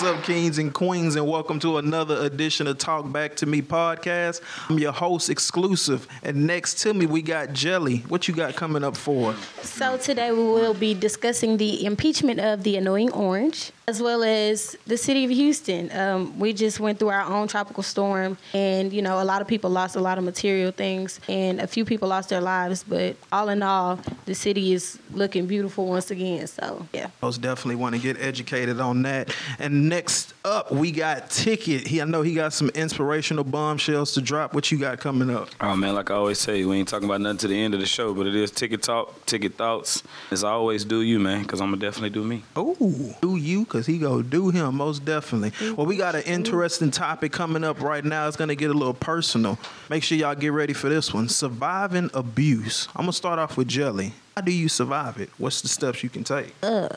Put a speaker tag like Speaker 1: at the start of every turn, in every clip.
Speaker 1: What's up, kings and queens, and welcome to another edition of Talk Back to Me podcast. I'm your host, exclusive, and next to me we got Jelly. What you got coming up for?
Speaker 2: So today we will be discussing the impeachment of the annoying orange, as well as the city of Houston. Um, we just went through our own tropical storm, and you know a lot of people lost a lot of material things, and a few people lost their lives. But all in all, the city is looking beautiful once again. So yeah.
Speaker 1: Most definitely want to get educated on that. And next up, we got Ticket. He, I know he got some inspirational bombshells to drop. What you got coming up?
Speaker 3: Oh man, like I always say, we ain't talking about nothing to the end of the show, but it is ticket talk, ticket thoughts. As I always do you, man, because I'm gonna definitely do me.
Speaker 1: Oh, do you? Cause he go do him most definitely. Well, we got an interesting topic coming up right now. It's gonna get a little personal. Make sure y'all get ready for this one. Surviving abuse. I'm gonna start off with Jelly. How do you survive it? What's the steps you can take?
Speaker 2: Uh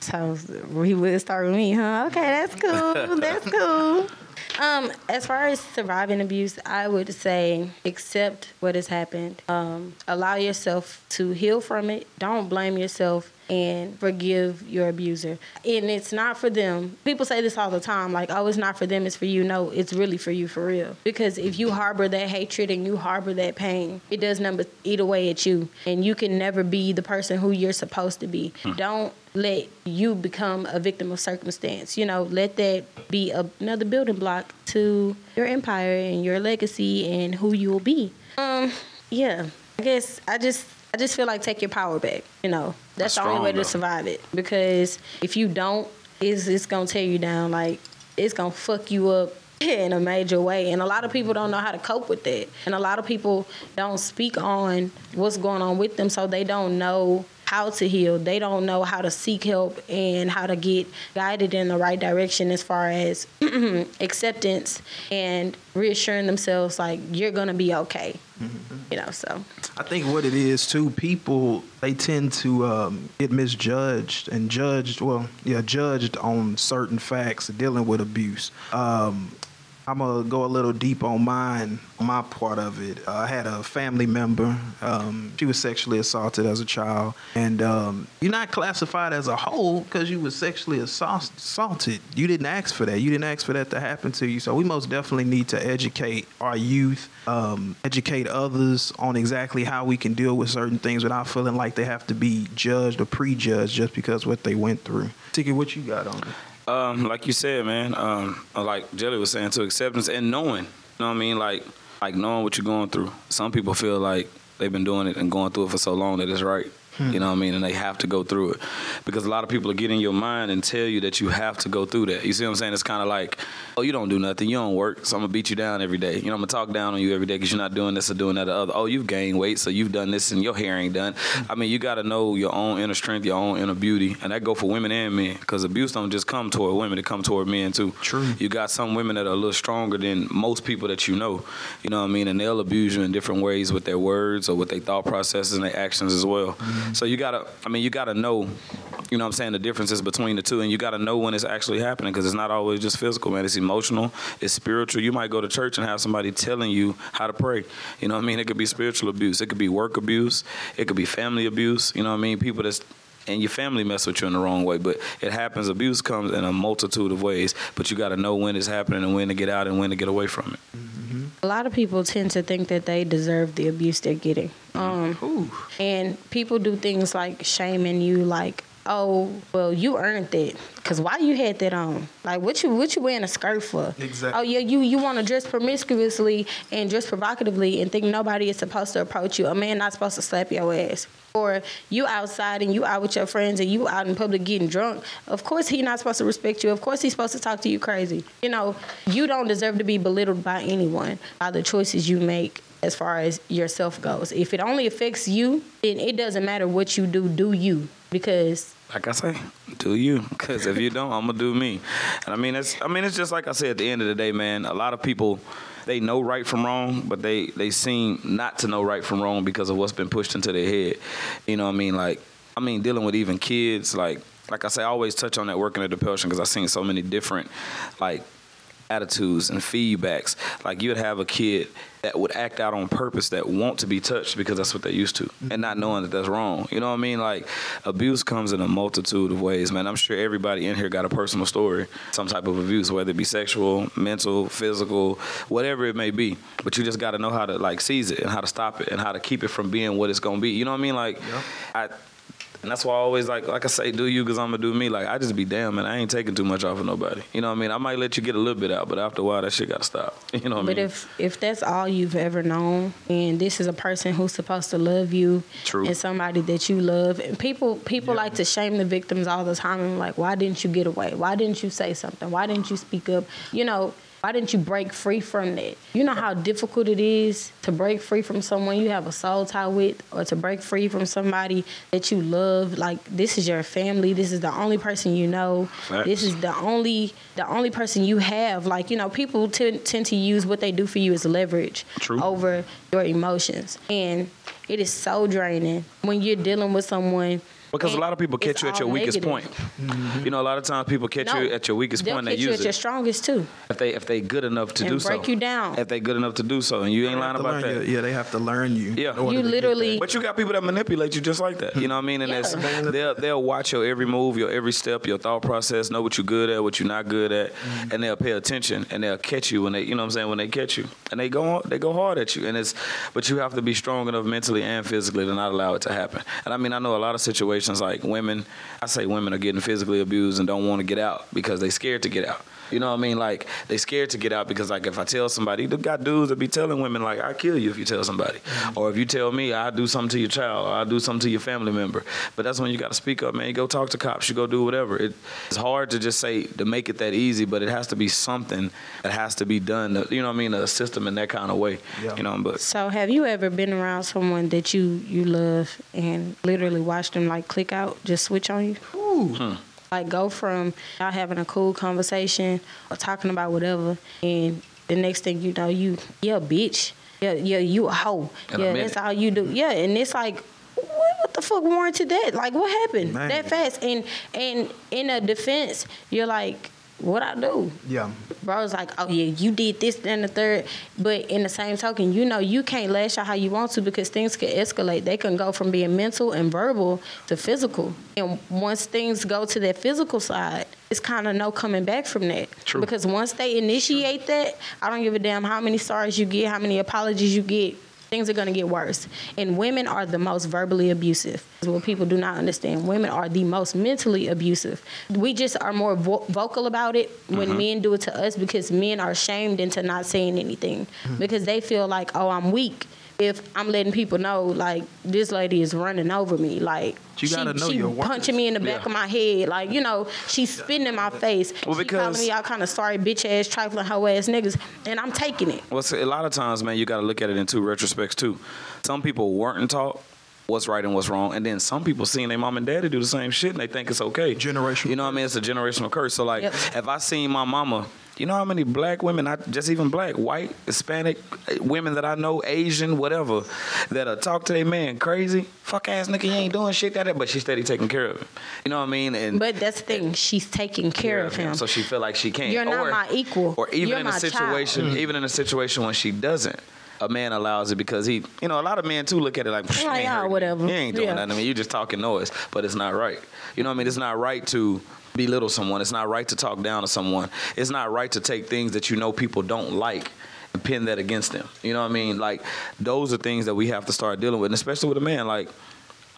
Speaker 2: so we would start with me, huh? Okay, that's cool. that's cool. Um, as far as surviving abuse, I would say accept what has happened. Um, allow yourself to heal from it. Don't blame yourself and forgive your abuser. And it's not for them. People say this all the time, like, oh, it's not for them, it's for you. No, it's really for you for real. Because if you harbor that hatred and you harbor that pain, it does but eat away at you. And you can never be the person who you're supposed to be. Don't let you become a victim of circumstance. You know, let that be a, another building block to your empire and your legacy and who you will be. Um, yeah. I guess I just I just feel like take your power back. You know, that's
Speaker 3: That's
Speaker 2: the only way to survive it. Because if you don't, it's it's gonna tear you down. Like it's gonna fuck you up in a major way. And a lot of people don't know how to cope with that. And a lot of people don't speak on what's going on with them, so they don't know how to heal. They don't know how to seek help and how to get guided in the right direction as far as acceptance and reassuring themselves like you're gonna be okay. You know, so
Speaker 1: I think what it is too, people they tend to um, get misjudged and judged. Well, yeah, judged on certain facts dealing with abuse. Um, I'm gonna go a little deep on mine, my part of it. Uh, I had a family member. Um, she was sexually assaulted as a child, and um, you're not classified as a whole because you were sexually assault- assaulted. You didn't ask for that. You didn't ask for that to happen to you. So we most definitely need to educate our youth, um, educate others on exactly how we can deal with certain things without feeling like they have to be judged or prejudged just because what they went through. Tiki, what you got on it?
Speaker 3: Um, like you said, man, um, like Jelly was saying, to acceptance and knowing. You know what I mean? Like, like knowing what you're going through. Some people feel like they've been doing it and going through it for so long that it's right. Hmm. You know what I mean? And they have to go through it. Because a lot of people are get in your mind and tell you that you have to go through that. You see what I'm saying? It's kind of like, oh, you don't do nothing. You don't work, so I'm going to beat you down every day. You know, I'm going to talk down on you every day because you're not doing this or doing that or other. Oh, you've gained weight, so you've done this and your hair ain't done. I mean, you got to know your own inner strength, your own inner beauty. And that go for women and men because abuse don't just come toward women, it come toward men too.
Speaker 1: True.
Speaker 3: You got some women that are a little stronger than most people that you know. You know what I mean? And they'll abuse you in different ways with their words or with their thought processes and their actions as well. Mm-hmm. Mm-hmm. So you gotta, I mean, you gotta know, you know what I'm saying, the differences between the two, and you gotta know when it's actually happening because it's not always just physical, man. It's emotional, it's spiritual. You might go to church and have somebody telling you how to pray. You know what I mean? It could be spiritual abuse, it could be work abuse, it could be family abuse. You know what I mean? People that's and your family mess with you in the wrong way. But it happens. Abuse comes in a multitude of ways. But you got to know when it's happening and when to get out and when to get away from it.
Speaker 2: a lot of people tend to think that they deserve the abuse they're getting. Um, And people do things like shaming you, like, oh, well, you earned that. Cause why you had that on? Like, what you what you wearing a skirt for?
Speaker 1: Exactly.
Speaker 2: Oh yeah, you you want to dress promiscuously and dress provocatively and think nobody is supposed to approach you. A man not supposed to slap your ass. Or you outside and you out with your friends and you out in public getting drunk. Of course he not supposed to respect you. Of course he's supposed to talk to you crazy. You know, you don't deserve to be belittled by anyone by the choices you make as far as yourself goes. If it only affects you, then it doesn't matter what you do, do you. Because
Speaker 3: like I say, do you? Because if you don't, I'm gonna do me. And I mean, it's I mean, it's just like I said. At the end of the day, man, a lot of people they know right from wrong, but they they seem not to know right from wrong because of what's been pushed into their head. You know what I mean? Like I mean, dealing with even kids, like like I say, I always touch on that working at the Propulsion because I've seen so many different like attitudes and feedbacks. Like you'd have a kid that would act out on purpose that want to be touched because that's what they're used to and not knowing that that's wrong. You know what I mean? Like abuse comes in a multitude of ways, man. I'm sure everybody in here got a personal story, some type of abuse, whether it be sexual, mental, physical, whatever it may be. But you just got to know how to like seize it and how to stop it and how to keep it from being what it's going to be. You know what I mean? Like I and that's why I always like, like I say, do you because I'm gonna do me. Like I just be damn, and I ain't taking too much off of nobody. You know what I mean? I might let you get a little bit out, but after a while, that shit gotta stop. You know what
Speaker 2: But
Speaker 3: I mean?
Speaker 2: But if if that's all you've ever known, and this is a person who's supposed to love you,
Speaker 3: True.
Speaker 2: and somebody that you love, and people people like to shame the victims all the time, and like, why didn't you get away? Why didn't you say something? Why didn't you speak up? You know. Why didn't you break free from that? You know how difficult it is to break free from someone you have a soul tie with, or to break free from somebody that you love. Like this is your family. This is the only person you know.
Speaker 3: Facts.
Speaker 2: This is the only the only person you have. Like you know, people tend tend to use what they do for you as leverage
Speaker 3: True.
Speaker 2: over your emotions, and it is so draining when you're dealing with someone.
Speaker 3: Because a lot of people catch you at
Speaker 2: all
Speaker 3: your weakest
Speaker 2: negative.
Speaker 3: point. You know, a lot of times people catch
Speaker 2: No,
Speaker 3: you at your weakest
Speaker 2: they'll
Speaker 3: point. They
Speaker 2: catch you
Speaker 3: use
Speaker 2: at your strongest too.
Speaker 3: if they if they good enough to
Speaker 2: And
Speaker 3: do so.
Speaker 2: break you down.
Speaker 3: If they good enough to do so, and you ain't lying about that.
Speaker 1: you- yeah, they have to learn you.
Speaker 3: Yeah.
Speaker 2: You literally-
Speaker 3: But you got people that manipulate you just like that. You know what I mean? And
Speaker 2: Yeah.
Speaker 3: they'll they'll watch your every move, your every step, your thought process, know what you're good at, what you're not good at,
Speaker 2: Mm-hmm.
Speaker 3: and they'll pay attention and they'll catch you when they you know what I'm saying when they catch you and they go they go hard at you and it's but you have to be strong enough mentally and physically to not allow it to happen. And I mean I know a lot of situations like women, I say women are getting physically abused and don't want to get out because they scared to get out. You know what I mean? Like they scared to get out because like if I tell somebody, they got dudes that be telling women like I kill you if you tell somebody, mm-hmm. or if you tell me I do something to your child, or I do something to your family member. But that's when you got to speak up, man. You go talk to cops. You go do whatever. It, it's hard to just say to make it that easy, but it has to be something that has to be done. To, you know what I mean? A system in that kind of way.
Speaker 1: Yeah.
Speaker 3: You know, but
Speaker 2: So, have you ever been around someone that you you love and literally watched them like click out, just switch on you?
Speaker 1: Ooh.
Speaker 2: Like go from y'all having a cool conversation or talking about whatever, and the next thing you know, you yeah, bitch, yeah, yeah, you a hoe,
Speaker 3: In
Speaker 2: yeah,
Speaker 3: minute.
Speaker 2: that's all you do, yeah, and it's like. What, what the fuck warranted that? Like, what happened
Speaker 1: Man.
Speaker 2: that fast? And and in a defense, you're like, what I do?
Speaker 1: Yeah.
Speaker 2: Bro's like, oh yeah, you did this, then the third. But in the same token, you know you can't lash out how you want to because things can escalate. They can go from being mental and verbal to physical. And once things go to that physical side, it's kind of no coming back from that.
Speaker 3: True.
Speaker 2: Because once they initiate that, I don't give a damn how many stars you get, how many apologies you get. Things are gonna get worse, and women are the most verbally abusive. What people do not understand. Women are the most mentally abusive. We just are more vo- vocal about it when mm-hmm. men do it to us because men are shamed into not saying anything mm-hmm. because they feel like, oh, I'm weak if I'm letting people know like this lady is running over me, like
Speaker 1: You gotta
Speaker 2: she,
Speaker 1: know
Speaker 2: she
Speaker 1: your
Speaker 2: punching me in the back
Speaker 3: Yeah.
Speaker 2: of my head, like you know she's spitting in my face.
Speaker 3: Well,
Speaker 2: she
Speaker 3: because-
Speaker 2: calling me all kind of sorry bitch ass trifling hoe ass niggas, and I'm taking it.
Speaker 3: Well, see, a lot of times, man, you got to look at it in two retrospects too. Some people weren't taught what's right and what's wrong, and then some people seeing their mom and daddy do the same shit and they think it's okay.
Speaker 1: Generational
Speaker 3: You know what I mean? It's a generational curse. So like,
Speaker 2: Yep.
Speaker 3: if I seen my mama. You know how many black women, not just even black, white, Hispanic eh, women that I know, Asian, whatever, that'll talk to their man crazy, fuck ass nigga, you ain't doing shit that, that, but she steady taking care of him. You know what I mean? And
Speaker 2: But that's the thing, she's taking care of him.
Speaker 3: so she feel like she can't.
Speaker 2: You're not my equal.
Speaker 3: Or even
Speaker 2: You're
Speaker 3: in a
Speaker 2: my
Speaker 3: situation,
Speaker 2: child.
Speaker 3: even in a situation when she doesn't, a man allows it because he, you know, a lot of men too look at it like, "Psh, you
Speaker 2: Like,
Speaker 3: ain't
Speaker 2: ah, whatever.
Speaker 3: You ain't doing
Speaker 2: Yeah.
Speaker 3: nothing. I mean, you just talking noise, but it's not right. You know what I mean? It's not right to belittle someone. It's not right to talk down to someone. It's not right to take things that you know people don't like and pin that against them. You know what I mean? Like those are things that we have to start dealing with, and especially with a man like.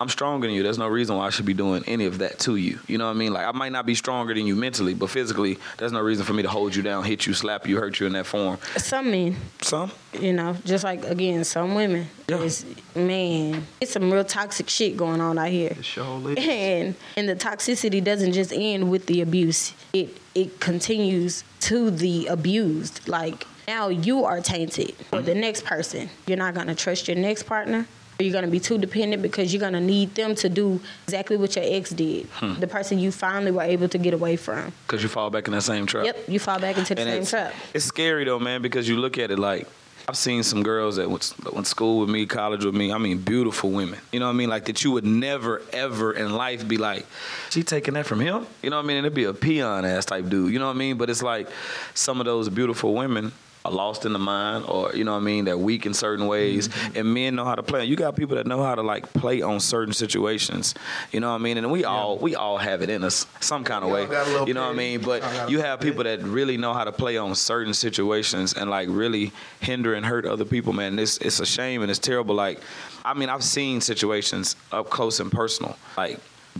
Speaker 3: I'm stronger than you. There's no reason why I should be doing any of that to you. You know what I mean? Like I might not be stronger than you mentally, but physically, there's no reason for me to hold you down, hit you, slap you, hurt you in that form.
Speaker 2: Some men,
Speaker 3: Some,
Speaker 2: you know, just like again, some women.
Speaker 3: Yeah.
Speaker 2: It's, man, it's some real toxic shit going on out here.
Speaker 1: It sure is.
Speaker 2: And and the toxicity doesn't just end with the abuse. It it continues to the abused. Like now you are tainted for the mm-hmm. next person. You're not gonna trust your next partner. You're gonna be too dependent because you're gonna need them to do exactly what your ex did.
Speaker 3: Hmm.
Speaker 2: The person you finally were able to get away from.
Speaker 3: because you fall back in that same trap.
Speaker 2: Yep, you fall back into the
Speaker 3: And
Speaker 2: same
Speaker 3: it's,
Speaker 2: trap.
Speaker 3: it's scary though, man, because you look at it like I've seen some girls that went, went school with me, college with me. I mean, beautiful women. You know what I mean? Like that you would never ever in life be like, she taking that from him. You know what I mean? And it'd be a peon ass type dude. You know what I mean? But it's like some of those beautiful women lost in the mind or you know what I mean they're weak in certain ways.
Speaker 1: Mm-hmm.
Speaker 3: and men know how to play. You got people that know how to like play on certain situations. You know what I mean? And we all we all have it in us some kind of way.
Speaker 1: all got a little
Speaker 3: you know what I mean? but
Speaker 1: We all got a
Speaker 3: you have people that really know how to play on certain situations and like really hinder and hurt other people man. It's it's a shame and it's terrible. Like I mean I've seen situations up close and personal. Like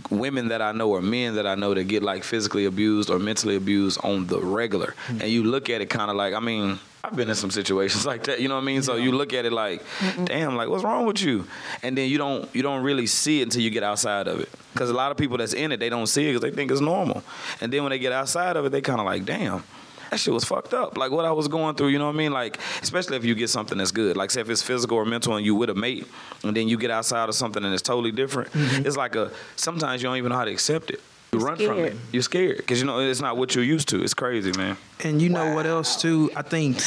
Speaker 3: women that I know or men that I know that get like physically abused or mentally abused on the regular. And you look at it kind of like, I mean, I've been in some situations like that, you know what I mean? So you look at it like, damn, like what's wrong with you? And then you don't you don't really see it until you get outside of it. Cuz a lot of people that's in it, they don't see it cuz they think it's normal. And then when they get outside of it, they kind of like, damn. That shit was fucked up. Like what I was going through, you know what I mean? Like, especially if you get something that's good. Like, say if it's physical or mental and you with a mate, and then you get outside of something and it's totally different. Mm-hmm. It's like a sometimes you don't even know how to accept it. You
Speaker 2: You're
Speaker 3: run from it. You're scared because you know it's not what you're used to. It's crazy, man.
Speaker 1: And you know what else too? I think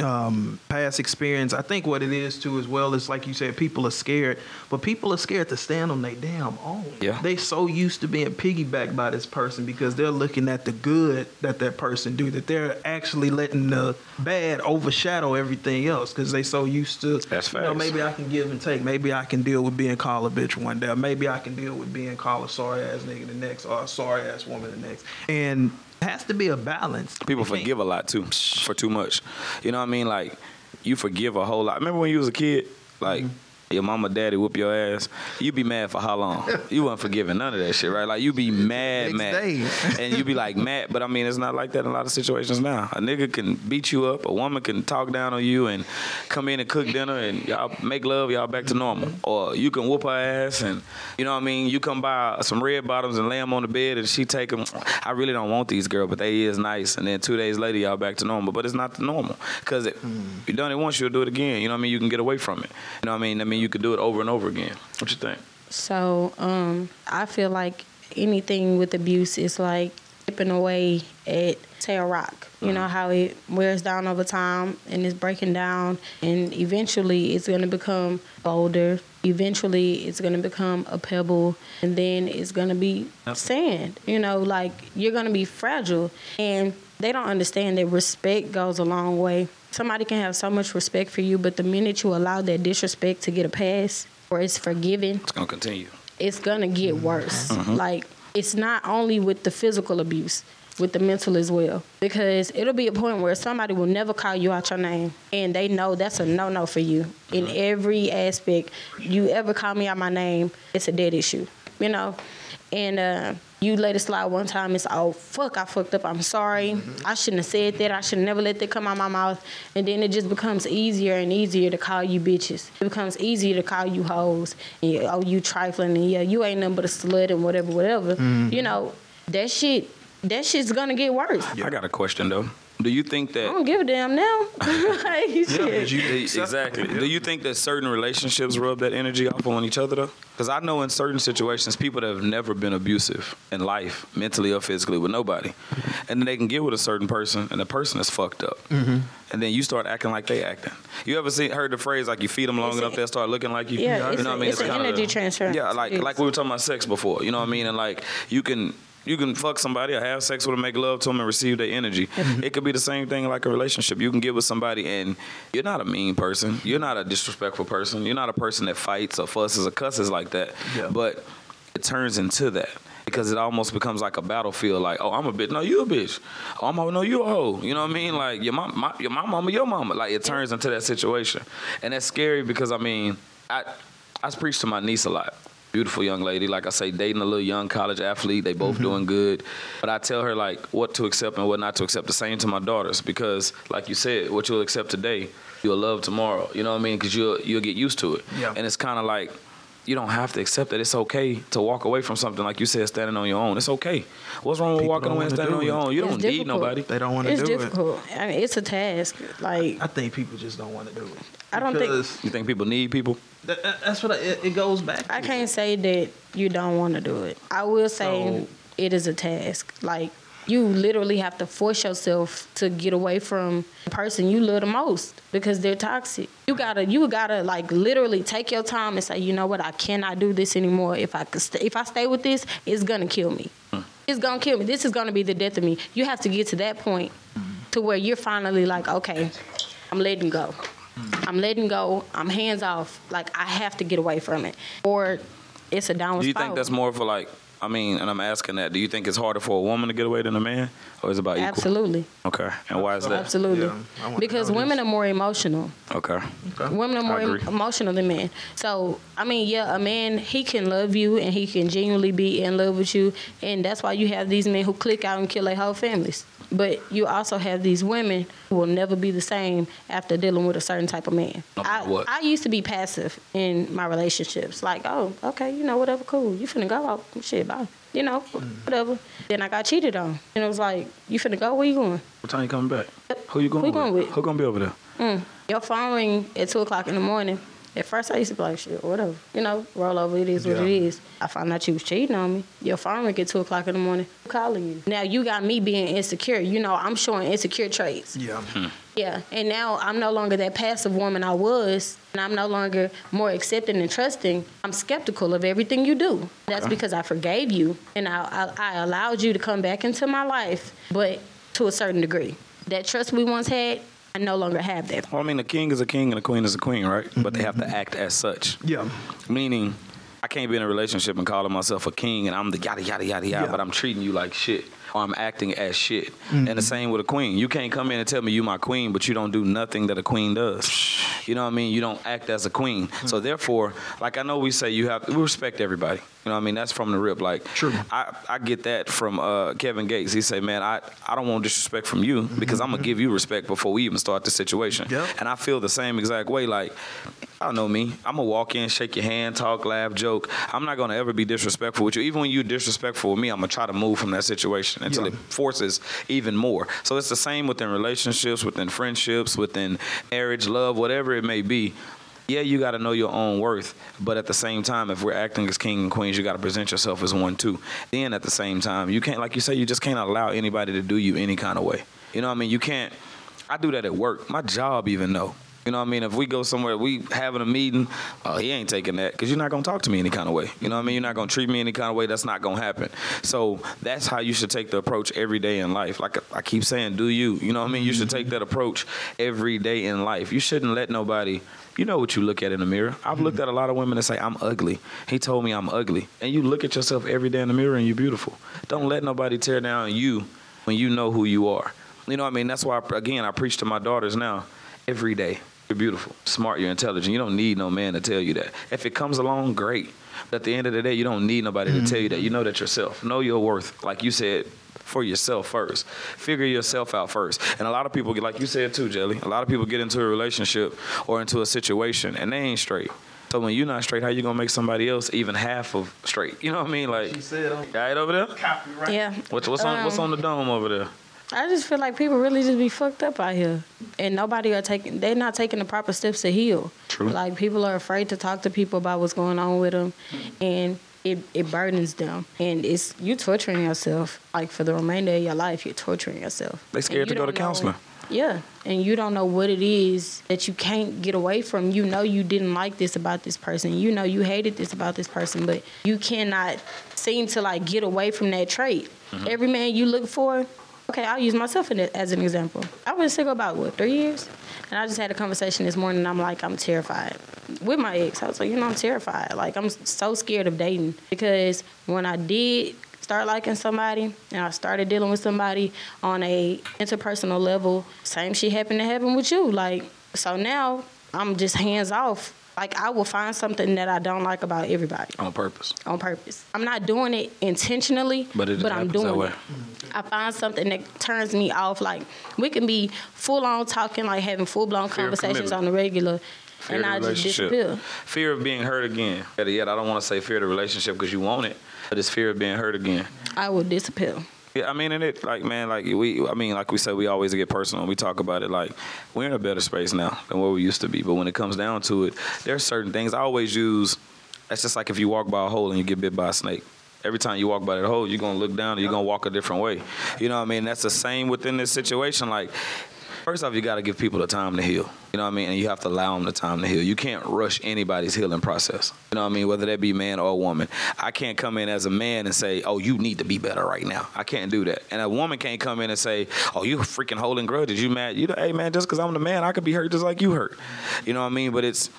Speaker 1: um, past experience. I think what it is too as well is like you said, people are scared, but people are scared to stand on their damn own.
Speaker 3: Yeah.
Speaker 1: They so used to being piggybacked by this person because they're looking at the good that that person do. That they're actually letting the bad overshadow everything else because they so used to.
Speaker 3: That's
Speaker 1: you know, maybe I can give and take. Maybe I can deal with being called a bitch one day. Or maybe I can deal with being called a sorry ass nigga the next, or a sorry ass woman the next. And has to be a balance.
Speaker 3: People
Speaker 1: You can't-
Speaker 3: forgive a lot too for too much. You know what I mean? Like you forgive a whole lot. Remember when you was a kid? Like mm-hmm. Your mama, daddy whoop your ass. You be mad for how long? You wasn't forgiving none of that shit, right? Like you be mad,
Speaker 1: Next
Speaker 3: mad, and you be like mad. But I mean, it's not like that in a lot of situations now. A nigga can beat you up. A woman can talk down on you and come in and cook dinner and y'all make love. Y'all back to normal. Or you can whoop her ass and you know what I mean. You come by some red bottoms and lay them on the bed and she take them. I really don't want these girls, but they is nice. And then two days later, y'all back to normal. But it's not the normal because hmm. you done it once, you'll do it again. You know what I mean? You can get away from it. You know what I mean? I mean, you could do it over and over again. What you think?
Speaker 2: So um, I feel like anything with abuse is like chipping away at say a rock. You know how it wears down over time and it's breaking down, and eventually it's gonna become boulder. Eventually it's gonna become a pebble, and then it's gonna be sand. You know, like you're gonna be fragile, and they don't understand that respect goes a long way. Somebody can have so much respect for you, but the minute you allow that disrespect to get a pass or it's forgiven,
Speaker 3: It's gonna continue.
Speaker 2: it's gonna get worse.
Speaker 3: Mm-hmm.
Speaker 2: Like it's not only with the physical abuse, with the mental as well. Because it'll be a point where somebody will never call you out your name, and they know that's a no no for you in
Speaker 3: Mm-hmm.
Speaker 2: every aspect. You ever call me out my name, it's a dead issue. You know, and. uh you let it slide one time, it's oh fuck, I fucked up. I'm sorry.
Speaker 3: Mm-hmm.
Speaker 2: I shouldn't have said that. I should never let that come out my mouth. And then it just becomes easier and easier to call you bitches. It becomes easier to call you hoes. And you, oh, you trifling and yeah, you ain't nothing but a slut and whatever, whatever. You know, that shit, that shit's gonna get worse.
Speaker 3: I got a question though. Do you think that
Speaker 2: I don't give a damn now. like, shit.
Speaker 1: you-
Speaker 3: Exactly. Do you think that certain relationships rub that energy off on each other though? Because I know in certain situations, people that have never been abusive in life, mentally or physically, with nobody, and then they can get with a certain person, and the person is fucked up,
Speaker 2: Mm-hmm.
Speaker 3: and then you start acting like they acting. You ever seen heard the phrase like you feed them long
Speaker 2: It's
Speaker 3: enough, they'll start looking like you?
Speaker 2: Yeah,
Speaker 3: you
Speaker 2: it's
Speaker 3: know
Speaker 2: a-
Speaker 3: what I mean?
Speaker 2: it's an
Speaker 3: kinda-
Speaker 2: energy transfer.
Speaker 3: Yeah, like like we were talking about sex before. You know what I mean? And like you can. You can fuck somebody or have sex with them, make love to them, and receive their energy. Mm-hmm. It could be the same thing like a relationship. You can get with somebody, and you're not a mean person. You're not a disrespectful person. You're not a person that fights or fusses or cusses like that.
Speaker 1: Yeah.
Speaker 3: But it turns into that because it almost becomes like a battlefield. Like, oh, I'm a bitch. No, you a bitch. Oh, I'm a, no, you a hoe. You know what I mean? Like your mom, my, your my mama, your mama. Like it turns into that situation, and that's scary because I mean, I I preach to my niece a lot. Beautiful young lady, like I say, dating a little young college athlete. They both mm-hmm. doing good, but I tell her like what to accept and what not to accept. The same to my daughters because, like you said, what you'll accept today, you'll love tomorrow. You know what I mean? Because you'll you'll get used to it.
Speaker 1: Yeah.
Speaker 3: And it's kind of like you don't have to accept that It's okay to walk away from something like you said, standing on your own. It's okay. What's wrong with
Speaker 1: People
Speaker 3: walking away and standing on your own? You
Speaker 2: It's
Speaker 3: don't need nobody.
Speaker 1: They don't want to
Speaker 2: It's
Speaker 1: do it.
Speaker 2: it's difficult. I mean, it's a task. Like,
Speaker 1: I think people just don't want to do it.
Speaker 2: I don't think-
Speaker 3: You think people need people?
Speaker 1: That, that- that's what I, it, it goes back.
Speaker 2: I can't say that you don't want to do it. I will say
Speaker 1: So-
Speaker 2: it is a task. Like you literally have to force yourself to get away from the person you love the most because they're toxic. You gotta, you gotta like literally take your time and say, you know what, I cannot do this anymore. If I st- if I stay with this, it's gonna kill me. It's gonna kill me. This is gonna be the death of me. You have to get to that point to where you're finally like, okay, I'm letting go. Hmm. I'm letting go. I'm hands off. Like I have to get away from it, or it's a downward
Speaker 3: Do you
Speaker 2: spiral.
Speaker 3: think that's more for like? I mean, and I'm asking that. Do you think it's harder for a woman to get away than a man, Oh, or is it about equal?
Speaker 2: Absolutely,
Speaker 3: Okay, and why is that?
Speaker 2: absolutely.
Speaker 1: Yeah,
Speaker 2: because women
Speaker 1: this.
Speaker 2: are more emotional.
Speaker 3: Okay.
Speaker 2: Women are more
Speaker 3: I agree.
Speaker 2: emotional than men. So, I mean, yeah, a man, he can love you and he can genuinely be in love with you. And that's why you have these men who click out and kill their whole families. But you also have these women who will never be the same after dealing with a certain type of man.
Speaker 3: No
Speaker 2: I,
Speaker 3: what.
Speaker 2: I used to be passive in my relationships. Like, oh, okay, you know, whatever, cool. You finna go out. Shit, bye. You know, whatever. Then I got cheated on. And it was like, you finna go? Where you going?
Speaker 3: What time you coming back? Who you going
Speaker 2: Who you
Speaker 3: with?
Speaker 2: going with?
Speaker 3: Who gonna be over there?
Speaker 2: Mm. Your phone ring at two o'clock in the morning. At first, I used to be like, shit, whatever. You know, roll over, it is what
Speaker 1: Yeah.
Speaker 2: it is. I found out you was cheating on me. Your phone ring at two o'clock in the morning. I'm calling you. Now, you got me being insecure. You know, I'm showing insecure traits.
Speaker 1: Yeah.
Speaker 2: Yeah, and now I'm no longer that passive woman I was, and I'm no longer more accepting and trusting. I'm skeptical of everything you do. That's because I forgave you, and I, I, I allowed you to come back into my life, but to a certain degree. That trust we once had, I no longer have that.
Speaker 3: Well, I mean, a king is a king and a queen is a queen, right? But they have to act as such.
Speaker 1: Yeah.
Speaker 3: Meaning, I can't be in a relationship and calling myself a king and I'm the yada yada yada yada,
Speaker 1: Yeah.
Speaker 3: but I'm treating you like shit. Or I'm acting as shit. And the same with a queen. You can't come in and tell me you my queen, but you don't do nothing that a queen does. You know what I mean? You don't act as a queen. So therefore, like I know we say you have we respect everybody. You know what I mean? That's from the rip. Like
Speaker 1: True.
Speaker 3: I, I get that from uh, Kevin Gates. He say, Man, I, I don't want disrespect from you because I'm gonna give you respect before we even start the situation.
Speaker 1: Yep.
Speaker 3: And I feel the same exact way. Like, I don't know me. I'm gonna walk in, shake your hand, talk, laugh, joke. I'm not gonna ever be disrespectful with you. Even when you're disrespectful with me, I'm gonna try to move from that situation until
Speaker 1: Yeah.
Speaker 3: it forces even more. So it's the same within relationships, within friendships, within marriage, love, whatever it may be. Yeah, you got to know your own worth, but at the same time, if we're acting as king and queens, you got to present yourself as one too. Then at the same time, you can't, like you say, you just can't allow anybody to do you any kind of way. You know what I mean? You can't. I do that at work. My job even know. You know what I mean? If we go somewhere, we having a meeting, oh, he ain't taking that because you're not gonna talk to me any kind of way. You know what I mean? You're not gonna treat me any kind of way. That's not gonna happen. So that's how you should take the approach every day in life. Like I keep saying, do you? You know what I mean? You should take that approach every day in life. You shouldn't let nobody. You know what you look at in the mirror. I've looked at a lot of women that say I'm ugly. He told me I'm ugly, and you look at yourself every day in the mirror and you're beautiful. Don't let nobody tear down you when you know who you are. You know what I mean? That's why again I preach to my daughters now every day. You're beautiful, smart, you're intelligent. You don't need no man to tell you that. If it comes along, great. But at the end of the day, you don't need nobody to tell you that. You know that yourself. Know your worth, like you said, for yourself first. Figure yourself out first. And a lot of people, get, like you said too, Jelly, a lot of people get into a relationship or into a situation and they ain't straight. So when you're not straight, how you gonna make somebody else even half of straight? You know what I mean? Like,
Speaker 1: said on
Speaker 3: right over there.
Speaker 1: copyright.
Speaker 2: Yeah.
Speaker 3: What's, what's on What's
Speaker 2: Um,
Speaker 3: on the dome over there?
Speaker 2: I just feel like people really just be fucked up out here, and nobody are taking. They're not taking the proper steps to heal.
Speaker 3: True.
Speaker 2: Like people are afraid to talk to people about what's going on with them, and it it burdens them, and it's you torturing yourself. Like for the remainder of your life, you're torturing yourself.
Speaker 3: They scared
Speaker 2: you
Speaker 3: to go to counseling.
Speaker 2: Yeah, and you don't know what it is that you can't get away from. You know you didn't like this about this person. You know you hated this about this person, but you cannot seem to like get away from that trait.
Speaker 3: Mm-hmm.
Speaker 2: Every man you look for, okay, I'll use myself in it as an example. I was single about what three years, and I just had a conversation this morning. I'm like, I'm terrified with my ex. I was like, you know, I'm terrified. Like I'm so scared of dating because when I did start liking somebody and I started dealing with somebody on a interpersonal level, same shit happened to happen with you. Like so now I'm just hands off. Like I will find something that I don't like about everybody
Speaker 3: On purpose.
Speaker 2: on purpose. I'm not doing it intentionally,
Speaker 3: But it just
Speaker 2: I'm doing it. I find something that turns me off. Like we can be full on talking, like having full blown conversations on the regular,
Speaker 3: Fear
Speaker 2: and
Speaker 3: of
Speaker 2: I
Speaker 3: the
Speaker 2: just disappear.
Speaker 3: Fear of being hurt again. Better yet, I don't want to say fear of the relationship because you want it, but it's fear of being hurt again.
Speaker 2: I will disappear.
Speaker 3: Yeah, I mean, and it like man, like we, I mean, like we said, we always get personal. We talk about it like we're in a better space now than where we used to be. But when it comes down to it, there's certain things I always use. That's just like if you walk by a hole and you get bit by a snake. every time you walk by that hole, you're gonna look down and you're gonna walk a different way. You know what I mean? That's the same within this situation. Like, first off, you got to give people the time to heal. You know what I mean? And you have to allow them the time to heal. You can't rush anybody's healing process. You know what I mean? Whether that be man or woman. I can't come in as a man and say, "Oh, you need to be better right now." I can't do that. And a woman can't come in and say, "Oh, you freaking holding grudges. You mad? You, know, hey man, just because I'm the man, I could be hurt just like you hurt." You know what I mean? But it's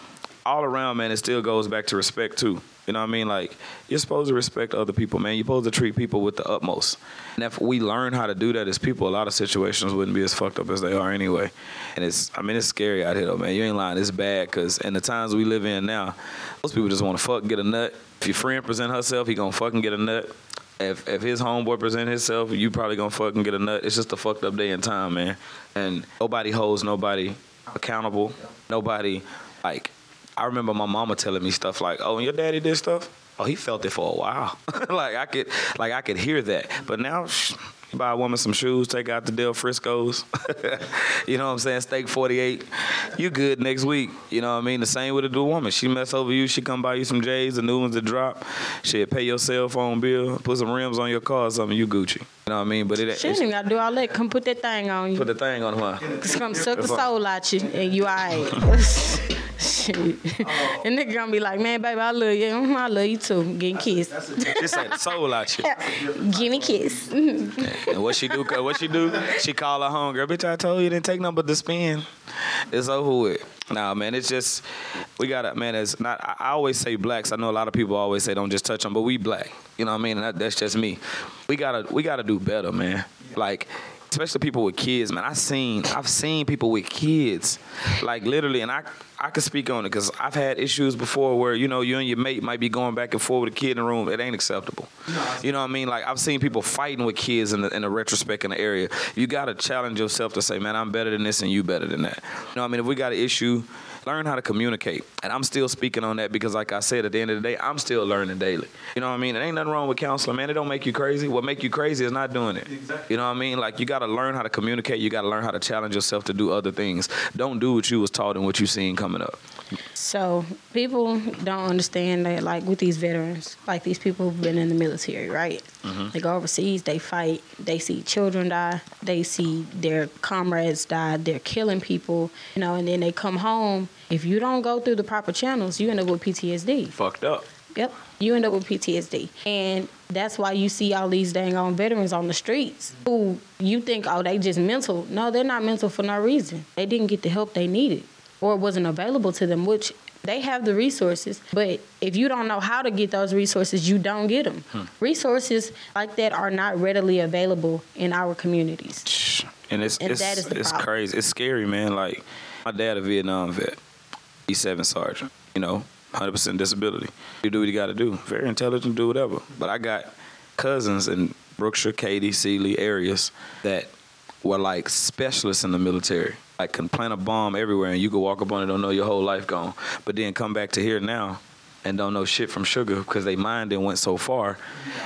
Speaker 3: all around, man, it still goes back to respect too. You know what I mean? Like you're supposed to respect other people, man. You're supposed to treat people with the utmost. And if we learn how to do that as people, a lot of situations wouldn't be as fucked up as they are anyway. And it's, I mean, it's scary out here though, man. You ain't lying. It's bad because in the times we live in now, most people just want to fuck get a nut. If your friend present herself, he gonna fucking get a nut. If if his homeboy present himself, you probably gonna fucking get a nut. It's just a fucked up day and time, man. And nobody holds nobody accountable. Nobody like I remember my mama telling me stuff like, "Oh, and your daddy did stuff." Oh, he felt it for a while. like I could, like I could hear that. But now, shh, buy a woman some shoes, take out the Del Frisco's. you know what I'm saying? Steak 48. You good next week. You know what I mean? The same with a new woman. She mess over you. She come buy you some J's, the new ones that drop. She pay your cell phone bill, put some rims on your car or something. You Gucci. You know what I mean? But it.
Speaker 2: She ain't even gotta do all that. Come put that thing on you.
Speaker 3: Put the thing on her.
Speaker 2: Just come suck the soul out you, and you alright. Shit. And nigga gonna be like, man, baby, I love you. Mhm, I love you too. Getting kissed.
Speaker 3: Just like the soul out you.
Speaker 2: Give me kiss.
Speaker 3: And what she do? What she do? She call her home, girl. Bitch, I told you, you didn't take nothing but the spin. It's over with. Nah, man, it's just we gotta, man. It's not. I I always say blacks. I know a lot of people always say don't just touch them, but we black. You know what I mean? And that, that's just me. We gotta, we gotta do better, man. Like. Especially people with kids, man. I seen, I've seen people with kids, like literally, and I, I can speak on it because I've had issues before where you know you and your mate might be going back and forth with a kid in the room. It ain't acceptable. You know what I mean? Like I've seen people fighting with kids in the in the retrospect in the area. You got to challenge yourself to say, man, I'm better than this and you better than that. You know what I mean? If we got an issue, learn how to communicate. And I'm still speaking on that because, like I said, at the end of the day, I'm still learning daily. You know what I mean? It ain't nothing wrong with counseling, man. It don't make you crazy. What make you crazy is not doing it. You know what I mean? Like you got to learn how to communicate. You got to learn how to challenge yourself to do other things. Don't do what you was taught and what you seen coming up.
Speaker 2: So people don't understand that, like with these veterans, like these people who've been in the military, right? Mm-hmm. They go overseas, they fight, they see children die, they see their comrades die, they're killing people, you know, and then they come home. If you don't go through the proper channels, you end up with PTSD.
Speaker 3: Fucked up.
Speaker 2: Yep. You end up with PTSD. And that's why you see all these dang on veterans on the streets who you think, oh, they just mental. No, they're not mental for no reason. They didn't get the help they needed or it wasn't available to them, which they have the resources. But if you don't know how to get those resources, you don't get them. Hmm. Resources like that are not readily available in our communities.
Speaker 3: And it's
Speaker 2: And
Speaker 3: it's,
Speaker 2: that is the
Speaker 3: it's
Speaker 2: problem.
Speaker 3: crazy. It's scary, man. Like my dad, a Vietnam vet, E7 sergeant. You know, 100% disability. You do what you got to do. Very intelligent, do whatever. But I got cousins in Brookshire, Katy, Sealy areas that were like specialists in the military. Like can plant a bomb everywhere, and you could walk up on it, don't know your whole life gone. But then come back to here now. And don't know shit from sugar because they mind and went so far,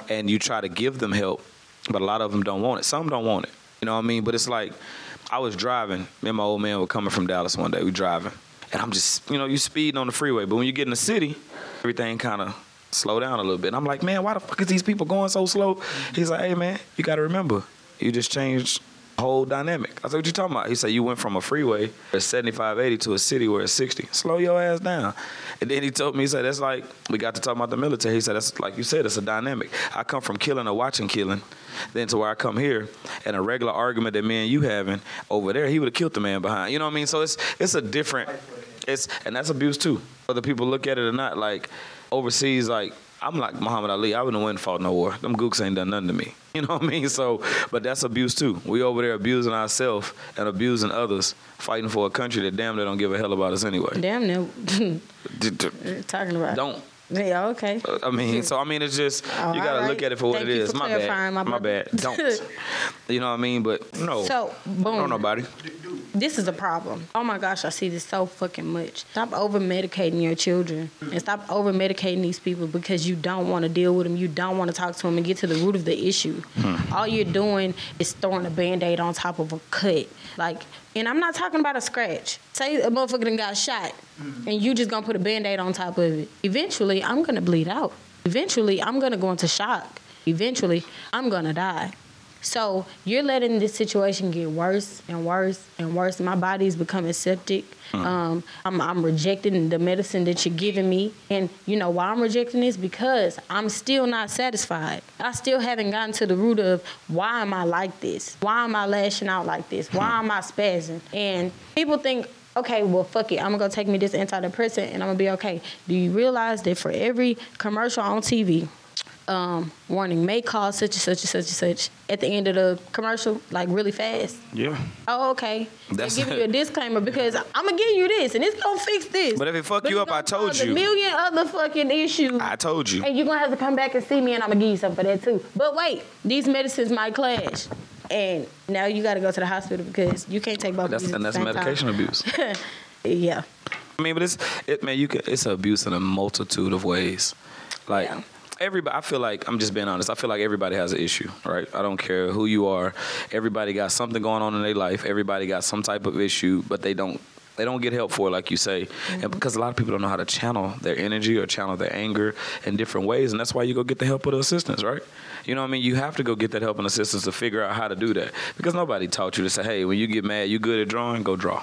Speaker 3: and you try to give them help, but a lot of them don't want it. Some don't want it. You know what I mean? But it's like I was driving. Me and my old man were coming from Dallas one day. We driving, and I'm just you know you speeding on the freeway, but when you get in the city, everything kind of slow down a little bit. And I'm like, man, why the fuck is these people going so slow? He's like, hey man, you got to remember, you just changed whole dynamic. I said, what you talking about? He said, you went from a freeway it's 75, 80 to a city where it's 60. Slow your ass down. And then he told me, he said, that's like, we got to talk about the military. He said, that's like you said, it's a dynamic. I come from killing or watching killing, then to where I come here and a regular argument that me and you having over there, he would have killed the man behind. You know what I mean? So it's it's a different, it's and that's abuse too. Whether people look at it or not, like overseas, like I'm like Muhammad Ali. I wouldn't and fought no war. Them gooks ain't done nothing to me. You know what I mean? So, but that's abuse too. We over there abusing ourselves and abusing others, fighting for a country that damn they don't give a hell about us anyway.
Speaker 2: Damn,
Speaker 3: d-
Speaker 2: talking about.
Speaker 3: Don't.
Speaker 2: Yeah, okay.
Speaker 3: Uh, I mean, so I mean, it's just
Speaker 2: Oh,
Speaker 3: you gotta
Speaker 2: right.
Speaker 3: look at it for what
Speaker 2: Thank
Speaker 3: it is. My bad.
Speaker 2: my
Speaker 3: My bad. Don't. you know what I mean? But no.
Speaker 2: So, boom.
Speaker 3: Don't nobody.
Speaker 2: This is a problem. Oh my gosh, I see this so fucking much. Stop over medicating your children and stop over medicating these people because you don't want to deal with them. You don't want to talk to them and get to the root of the issue. Hmm. All you're doing is throwing a band aid on top of a cut. Like, and I'm not talking about a scratch. Say a motherfucker done got shot mm-hmm. and you just gonna put a band aid on top of it. Eventually, I'm gonna bleed out. eventually I'm gonna go into shock. Eventually, I'm gonna die. So you're letting this situation get worse and worse and worse. My body is becoming septic. Um, I'm, I'm rejecting the medicine that you're giving me, and you know why I'm rejecting this because I'm still not satisfied. I still haven't gotten to the root of why am I like this? Why am I lashing out like this? Why am I spazzing? And people think. Okay, well, fuck it. I'm gonna take me this antidepressant and I'm gonna be okay. Do you realize that for every commercial on TV, um, warning may cause such and such and such and such at the end of the commercial, like really fast.
Speaker 3: Yeah.
Speaker 2: Oh, okay.
Speaker 3: That's-
Speaker 2: They're giving you a disclaimer because I'm gonna give you this and it's gonna fix this.
Speaker 3: But if it fuck
Speaker 2: But
Speaker 3: you up, I told you.
Speaker 2: A million other fucking issues.
Speaker 3: I told you.
Speaker 2: and you're gonna have to come back and see me and I'm gonna give you something for that too. But wait, these medicines might clash. And now you gotta go to the hospital because you can't take both
Speaker 3: That's
Speaker 2: of these
Speaker 3: and that's medication abuse.
Speaker 2: yeah.
Speaker 3: I mean, but it's it, man. You can it's abuse in a multitude of ways. Like
Speaker 2: Yeah.
Speaker 3: Everybody, I feel like I'm just being honest. I feel like everybody has an issue, right? I don't care who you are. Everybody got something going on in their life. Everybody got some type of issue, but they don't. They don't get help for it, like you say, and mm-hmm. because a lot of people don't know how to channel their energy or channel their anger in different ways, and that's why you go get the help or the assistance, right? You know what I mean? You have to go get that help and assistance to figure out how to do that because nobody taught you to say, "Hey, when you get mad, you good at drawing, go draw."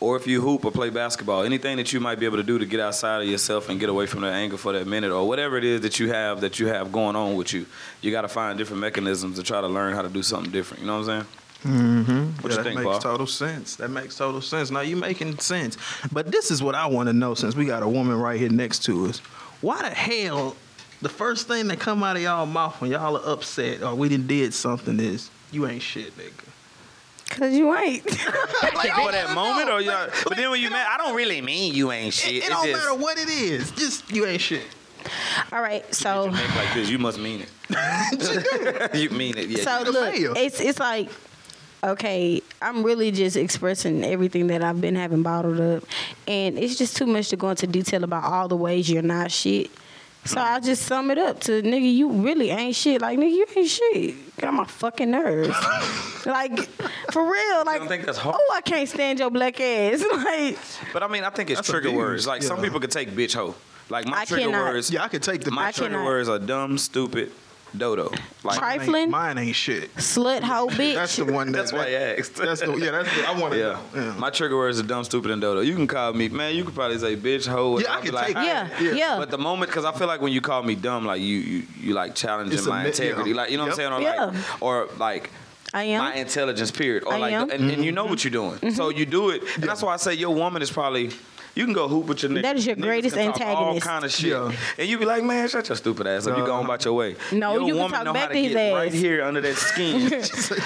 Speaker 3: Or if you hoop or play basketball, anything that you might be able to do to get outside of yourself and get away from that anger for that minute, or whatever it is that you have that you have going on with you, you got to find different mechanisms to try to learn how to do something different. You know what I'm saying?
Speaker 1: Mm-hmm.
Speaker 3: What you
Speaker 1: that
Speaker 3: think,
Speaker 1: makes
Speaker 3: Paul?
Speaker 1: total sense. That makes total sense. Now you making sense. But this is what I want to know since we got a woman right here next to us. Why the hell the first thing that come out of y'all mouth when y'all are upset or we done did something is you ain't shit, nigga.
Speaker 2: Cause you ain't.
Speaker 3: Like for oh, that moment, or you? But then when you mad, I don't really mean you ain't shit.
Speaker 1: It, it
Speaker 3: It's
Speaker 1: don't
Speaker 3: just
Speaker 1: matter what it is. Just you ain't shit.
Speaker 2: All right, so
Speaker 3: you make like this. You must mean it. you mean it, yeah.
Speaker 2: So look,
Speaker 1: fail.
Speaker 2: it's it's like, okay, I'm really just expressing everything that I've been having bottled up, and it's just too much to go into detail about all the ways you're not shit. So I just sum it up to nigga, you really ain't shit. Like nigga, you ain't shit. Get on my fucking nerves. like for real. Like
Speaker 3: think that's hard?
Speaker 2: oh, I can't stand your black ass. like
Speaker 3: But I mean, I think it's
Speaker 1: That's
Speaker 3: trigger
Speaker 1: abuse,
Speaker 3: words. Like some people could take bitch hoe. Like my
Speaker 2: I
Speaker 3: trigger
Speaker 2: cannot.
Speaker 3: words.
Speaker 1: Yeah, I could take the
Speaker 3: My
Speaker 2: I
Speaker 3: trigger
Speaker 2: cannot.
Speaker 3: words are dumb, stupid, dodo. Like
Speaker 2: Tri-
Speaker 1: Mine ain't-
Speaker 2: Trifling?
Speaker 1: Mine ain't shit.
Speaker 2: slut hoe bitch.
Speaker 1: That's the one that,
Speaker 3: That's why I asked.
Speaker 1: That's the yeah. That's the, I want to
Speaker 3: Yeah.
Speaker 1: know.
Speaker 3: My trigger words are dumb, stupid, and dodo. You can call me, man. You could probably say bitch, hoe.
Speaker 1: Yeah, I
Speaker 3: I'll
Speaker 1: can
Speaker 3: like,
Speaker 1: take
Speaker 3: "Hi."
Speaker 2: yeah,
Speaker 1: Yeah.
Speaker 2: yeah.
Speaker 3: But the moment, because I feel like when you call me dumb, like you, you, you like challenging
Speaker 1: It's
Speaker 3: my
Speaker 1: mi-
Speaker 3: integrity,
Speaker 1: yeah.
Speaker 3: like you know what I'm saying, or
Speaker 2: Yeah.
Speaker 3: like, or like
Speaker 2: I am.
Speaker 3: my intelligence, period, or
Speaker 2: I
Speaker 3: like,
Speaker 2: am.
Speaker 3: and, and you know mm-hmm. what you're doing, so mm-hmm. you do it, and that's why I say your woman is probably. You can go hoop with your nigga.
Speaker 2: That is your
Speaker 3: Niggas
Speaker 2: greatest
Speaker 3: can talk All
Speaker 2: antagonist.
Speaker 3: kind of shit,
Speaker 1: Yeah.
Speaker 3: and you be like, man, shut your stupid ass up. You go on about your way.
Speaker 2: No,
Speaker 3: your
Speaker 2: you can
Speaker 3: woman
Speaker 2: talk
Speaker 3: know
Speaker 2: back
Speaker 3: how
Speaker 2: to
Speaker 3: to
Speaker 2: his
Speaker 3: get right here under that skin.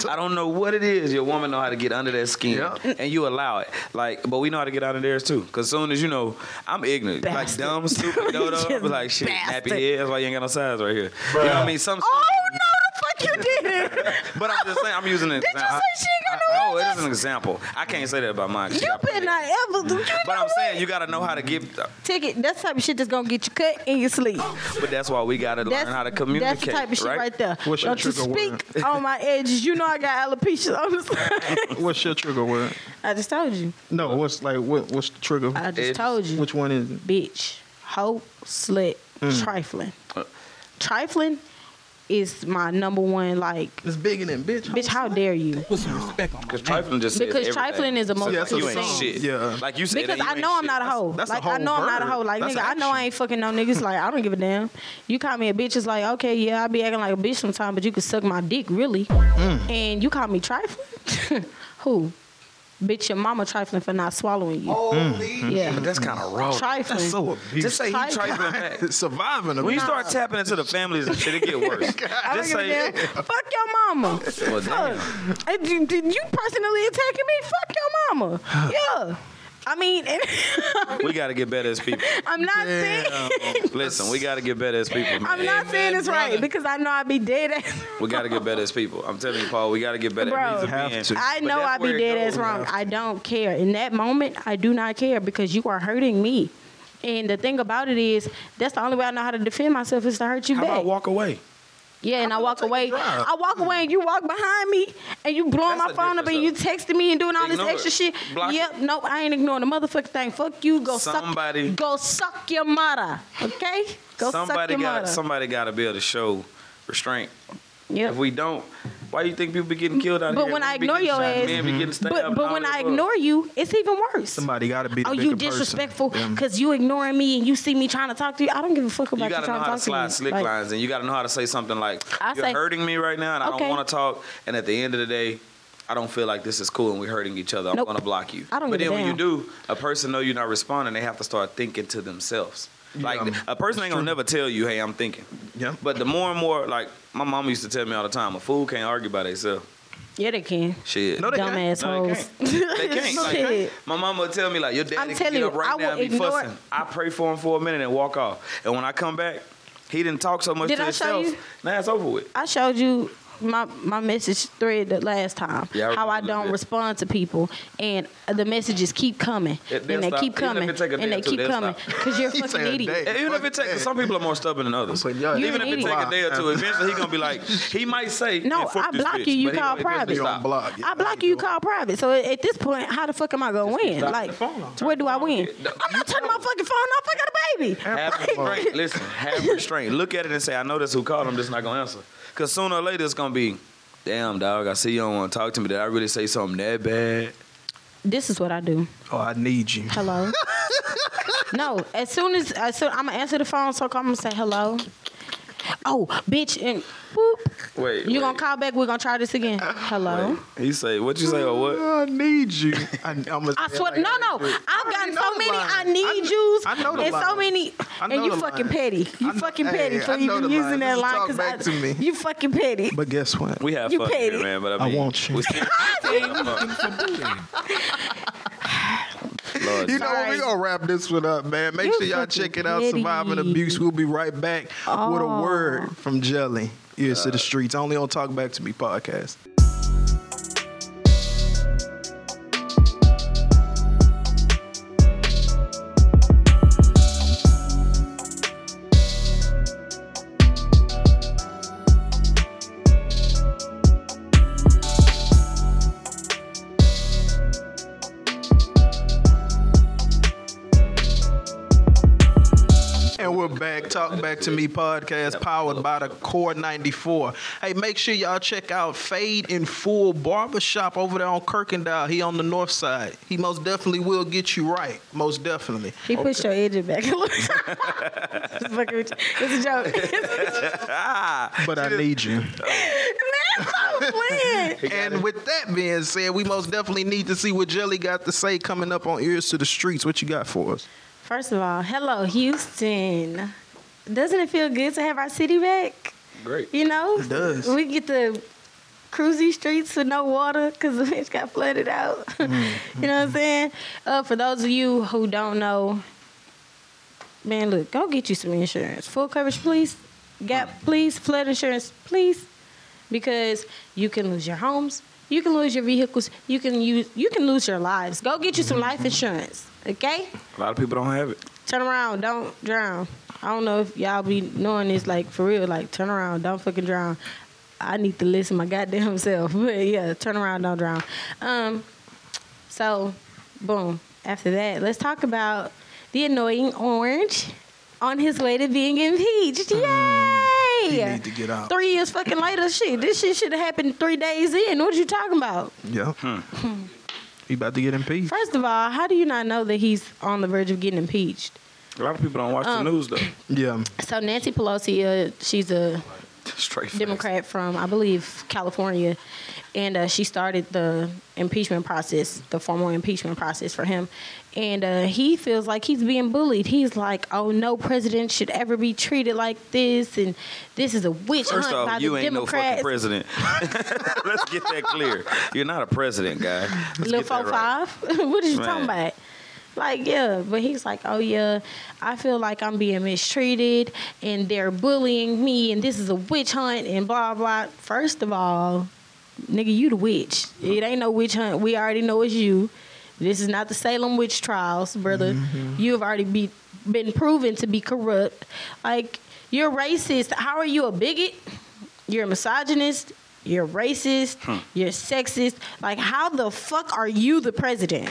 Speaker 3: I don't know what it is. Your woman know how to get under that skin,
Speaker 1: Yeah.
Speaker 3: and you allow it. Like, but we know how to get out of theirs too. Cause as soon as you know, I'm ignorant,
Speaker 2: Bastard.
Speaker 3: like dumb, stupid, dodo. I like, shit,
Speaker 2: Bastard.
Speaker 3: nappy head. That's why you ain't got no size right here. You know what I mean? Some.
Speaker 2: oh no, the fuck you did.
Speaker 3: But I'm just saying, I'm using an
Speaker 2: Did you say she ain't got no
Speaker 3: I- No, it
Speaker 2: edges?
Speaker 3: is an example. I can't say that about mine. 'cause she
Speaker 2: You
Speaker 3: got
Speaker 2: better
Speaker 3: pretty
Speaker 2: not
Speaker 3: edges.
Speaker 2: ever. You
Speaker 3: But I'm saying you gotta know how to give.
Speaker 2: ticket. That's the type of shit that's gonna get you cut in your sleep.
Speaker 3: But that's why we gotta learn
Speaker 2: That's
Speaker 3: how to communicate.
Speaker 2: That's the type of shit
Speaker 3: right?
Speaker 2: right, there.
Speaker 1: What's your
Speaker 2: Don't you
Speaker 1: trigger
Speaker 2: speak on my edges. You know I got alopecia on the side.
Speaker 1: What's your trigger word?
Speaker 2: I just told you.
Speaker 1: No, what's like what? What's the trigger?
Speaker 2: I just
Speaker 3: Edges.
Speaker 2: told you.
Speaker 1: Which one is it?
Speaker 2: Bitch, hoe, slut, trifling.
Speaker 3: Uh.
Speaker 2: Trifling is my number one. Like,
Speaker 1: It's bigger than bitch.
Speaker 2: bitch, how dare you?
Speaker 4: Put some respect on my
Speaker 3: Because
Speaker 4: name.
Speaker 3: trifling just says
Speaker 2: Because
Speaker 3: everything.
Speaker 2: trifling is the most
Speaker 3: So
Speaker 1: Yeah,
Speaker 3: you ain't shit.
Speaker 1: Yeah.
Speaker 3: Like you said,
Speaker 2: Because
Speaker 3: you
Speaker 2: I know I'm
Speaker 3: shit.
Speaker 2: not a hoe.
Speaker 1: that's a
Speaker 2: like I
Speaker 1: whole
Speaker 2: know I'm not a hoe. Like
Speaker 1: That's
Speaker 2: nigga, I know I ain't fucking no niggas. Like I don't give a damn. You call me a bitch, it's like okay, yeah, I be acting like a bitch sometimes, but you could suck my dick really.
Speaker 1: Mm.
Speaker 2: And you call me trifling? Who? Bitch, your mama trifling for not swallowing you. Mm-hmm. Yeah,
Speaker 3: But that's kind of raw.
Speaker 2: trifling.
Speaker 1: That's so abusive.
Speaker 3: Just say he
Speaker 2: Trifling.
Speaker 3: trifling back.
Speaker 1: Surviving.
Speaker 3: When you
Speaker 1: abuse.
Speaker 3: start tapping into the families and shit, it get worse.
Speaker 2: I
Speaker 3: Just say,
Speaker 2: damn. Fuck your mama.
Speaker 3: Well, damn.
Speaker 2: Fuck. Did you personally attacking me? Fuck your mama. Yeah. I mean,
Speaker 3: we got to get better as people.
Speaker 2: I'm not saying.
Speaker 3: Listen, we got to get better as people, man.
Speaker 2: I'm not saying it's right because I know I'd be dead ass.
Speaker 3: We got to get better as people. I'm telling you, Paul, we got to get better.
Speaker 2: Bro.
Speaker 3: It
Speaker 1: Have to.
Speaker 2: I know I'd be dead
Speaker 3: goes.
Speaker 2: ass wrong. I don't care. In that moment, I do not care because you are hurting me. And the thing about it is, that's the only way I know how to defend myself is to hurt you
Speaker 3: How
Speaker 2: back.
Speaker 3: about walk away?
Speaker 2: Yeah, and I,
Speaker 1: I'm
Speaker 2: walk
Speaker 1: gonna take a
Speaker 2: away. I walk away and you walk behind me and you blowing
Speaker 3: That's
Speaker 2: my phone up and you texting me and doing all this extra
Speaker 3: it.
Speaker 2: shit.
Speaker 3: Block it.
Speaker 2: yep, nope, I ain't ignoring the motherfucking thing. Fuck you. Go
Speaker 3: Somebody-
Speaker 2: suck. Go suck your mother. Okay? Go suck
Speaker 3: somebody
Speaker 2: your
Speaker 3: got
Speaker 2: mother.
Speaker 3: somebody got to be able to show restraint.
Speaker 2: Yeah.
Speaker 3: If we don't, why you think people be getting killed out
Speaker 2: But
Speaker 3: here?
Speaker 2: But when I ignore your ass-
Speaker 3: men be getting
Speaker 2: But but when I
Speaker 3: stuff.
Speaker 2: ignore you, it's even worse.
Speaker 1: Somebody got to be the
Speaker 2: Oh, you
Speaker 1: person.
Speaker 2: disrespectful
Speaker 1: Yeah.
Speaker 2: because you ignoring me and you see me trying to talk to you. I don't give a fuck about
Speaker 3: you
Speaker 2: you,
Speaker 3: gotta know
Speaker 2: trying to
Speaker 3: how to slide
Speaker 2: to
Speaker 3: slick
Speaker 2: Like,
Speaker 3: lines, and you gotta know how to say something like,
Speaker 2: I
Speaker 3: "You're
Speaker 2: say-
Speaker 3: hurting me right now, and I don't want to talk." And at the end of the day, I don't feel like this is cool, and we're hurting each other. I'm
Speaker 2: Nope.
Speaker 3: gonna block you.
Speaker 2: I don't
Speaker 3: but then when you do, a person know you're not responding. They have to start thinking to themselves. Like
Speaker 1: Yeah,
Speaker 3: a person ain't gonna
Speaker 1: true.
Speaker 3: never tell you, "Hey, I'm thinking."
Speaker 1: Yeah.
Speaker 3: But the more and more, like my mom used to tell me all the time, a fool can't argue by themselves.
Speaker 2: Yeah, they can.
Speaker 3: Shit.
Speaker 1: No, they
Speaker 2: Dumb
Speaker 1: can't.
Speaker 3: No, they
Speaker 2: assholes.
Speaker 3: can't. They can't. Like,
Speaker 2: Shit.
Speaker 3: my mama would tell me like, your daddy can get
Speaker 2: you,
Speaker 3: up right
Speaker 2: I
Speaker 3: now and be
Speaker 2: ignore-
Speaker 3: fussing. I pray for him for a minute and walk off. And when I come back, he didn't talk so much
Speaker 2: Did
Speaker 3: to
Speaker 2: I show
Speaker 3: himself.
Speaker 2: you?
Speaker 3: Now it's over with.
Speaker 2: I showed you my my message thread the last time.
Speaker 3: Yeah, I
Speaker 2: how I don't
Speaker 3: that.
Speaker 2: respond to people, and the messages keep coming,
Speaker 3: It-
Speaker 2: and they
Speaker 3: stop.
Speaker 2: keep coming,
Speaker 3: it take a day
Speaker 2: and they keep coming because you're a fucking idiot.
Speaker 1: day.
Speaker 3: Even if it takes, some people are more stubborn than others.
Speaker 1: But y'all-
Speaker 3: even
Speaker 2: You're
Speaker 3: if it takes a day or two, eventually he gonna be like, he might say,
Speaker 2: No, I
Speaker 3: this
Speaker 2: block you, you
Speaker 3: but
Speaker 2: call
Speaker 3: gonna- he gonna
Speaker 2: private.
Speaker 3: stop.
Speaker 1: block. Yeah,
Speaker 2: I block you, you call private. So at this point, how the fuck am I gonna win? Like,
Speaker 1: the phone off.
Speaker 2: where do I win? I'm not turning my fucking phone off. I got a baby.
Speaker 3: Have restraint. Listen, have restraint. Look at it and say, I know this who called. I'm just not gonna answer. Cause sooner or later it's gonna be, damn dog. I see you don't want to talk to me. Did I really say something that bad?
Speaker 2: This is what I do.
Speaker 1: Oh, I need you.
Speaker 2: Hello. no, as soon as as soon, I'm gonna answer the phone, so I'm gonna say hello. Oh, bitch, and whoop.
Speaker 3: Wait,
Speaker 2: You
Speaker 3: wait.
Speaker 2: gonna call back? We're gonna try this again. Hello.
Speaker 3: He say, what you say or what?
Speaker 1: I need you. I, I'm gonna
Speaker 2: I
Speaker 1: say it
Speaker 2: swear,
Speaker 1: like
Speaker 2: no, no. I've
Speaker 1: I
Speaker 2: gotten so many
Speaker 1: line.
Speaker 2: I need
Speaker 1: I
Speaker 2: yous,
Speaker 1: I know the
Speaker 2: and so many, and you fucking
Speaker 1: line.
Speaker 2: petty. You
Speaker 1: know-
Speaker 2: fucking petty for
Speaker 1: I know
Speaker 2: even using that line.
Speaker 1: because
Speaker 2: I-
Speaker 1: to me.
Speaker 2: You fucking petty.
Speaker 1: But guess what?
Speaker 3: We have
Speaker 2: You
Speaker 3: fun
Speaker 2: petty.
Speaker 3: here, man. But I,
Speaker 1: I
Speaker 3: mean,
Speaker 1: want you.
Speaker 3: we still- Lord,
Speaker 1: You know what? We
Speaker 2: Sorry.
Speaker 1: gonna wrap this one up, man. Make
Speaker 2: You
Speaker 1: sure y'all
Speaker 2: fucking
Speaker 1: check it out.
Speaker 2: petty.
Speaker 1: Surviving abuse. We'll be right back with a
Speaker 2: Oh.
Speaker 1: word from Jelly. Ears to the streets. Only on Talk Back to Me podcast. To Me podcast powered by the Core 94. Hey, make sure y'all check out Fade in Full Barbershop over there on Kuykendahl. He on the north side. He most definitely will get you right. Most definitely.
Speaker 2: He pushed your edges back a little. Just fucking with you. It's a joke.
Speaker 1: But I need you.
Speaker 2: Man, stop playing.
Speaker 1: And with that being said, we most definitely need to see what Jelly got to say coming up on Ears to the Streets. What you got for us?
Speaker 2: First of all, hello, Houston. Doesn't it feel good to have our city back?
Speaker 3: Great.
Speaker 2: You know?
Speaker 1: It does.
Speaker 2: We get the cruisy streets with no water because the bitch got flooded out.
Speaker 1: Mm-hmm.
Speaker 2: you know what I'm saying? Uh, for those of you who don't know, man, look, go get you some insurance. Full coverage, please. Gap, please. Flood insurance, please. Because you can lose your homes, you can lose your vehicles, you can use, you can lose your lives. Go get you some
Speaker 1: Mm-hmm.
Speaker 2: life insurance, okay?
Speaker 3: A lot of people don't have it.
Speaker 2: Turn around, don't drown. I don't know if y'all be knowing this like for real. Like turn around, don't fucking drown. I need to listen my goddamn self. But yeah, turn around, don't drown. Um, so, boom. After that, let's talk about the annoying orange on his way to being impeached. Yay!
Speaker 1: He need to get out.
Speaker 2: Three years fucking later, shit. This shit should have happened three days in. What are you talking about?
Speaker 1: Yeah. He about to get impeached.
Speaker 2: First of all, how do you not know that he's on the verge of getting impeached?
Speaker 3: A lot of people don't watch
Speaker 2: Um,
Speaker 3: the news though.
Speaker 1: Yeah.
Speaker 2: So Nancy Pelosi, uh, she's a
Speaker 3: Straight facts.
Speaker 2: Democrat from, I believe, California, and uh, she started the impeachment process, the formal impeachment process for him. And uh, he feels like he's being bullied. He's like, "Oh, no president should ever be treated like this, and this is a witch
Speaker 3: First
Speaker 2: hunt by
Speaker 3: off, you
Speaker 2: the
Speaker 3: ain't no fucking president. Let's get that clear. You're not a president, guy. Let's
Speaker 2: Little
Speaker 3: get that
Speaker 2: four
Speaker 3: right.
Speaker 2: five. what are you talking about? Like, yeah, but he's like, oh yeah, I feel like I'm being mistreated and they're bullying me and this is a witch hunt and blah blah. First of all, nigga, you the witch. It ain't no witch hunt. We already know it's you. This is not the Salem witch trials, brother. Mm-hmm. You have already be, been proven to be corrupt. Like, you're racist. How are you a bigot? you're a misogynist, you're racist, hmm. you're sexist. Like, how the fuck are you the president?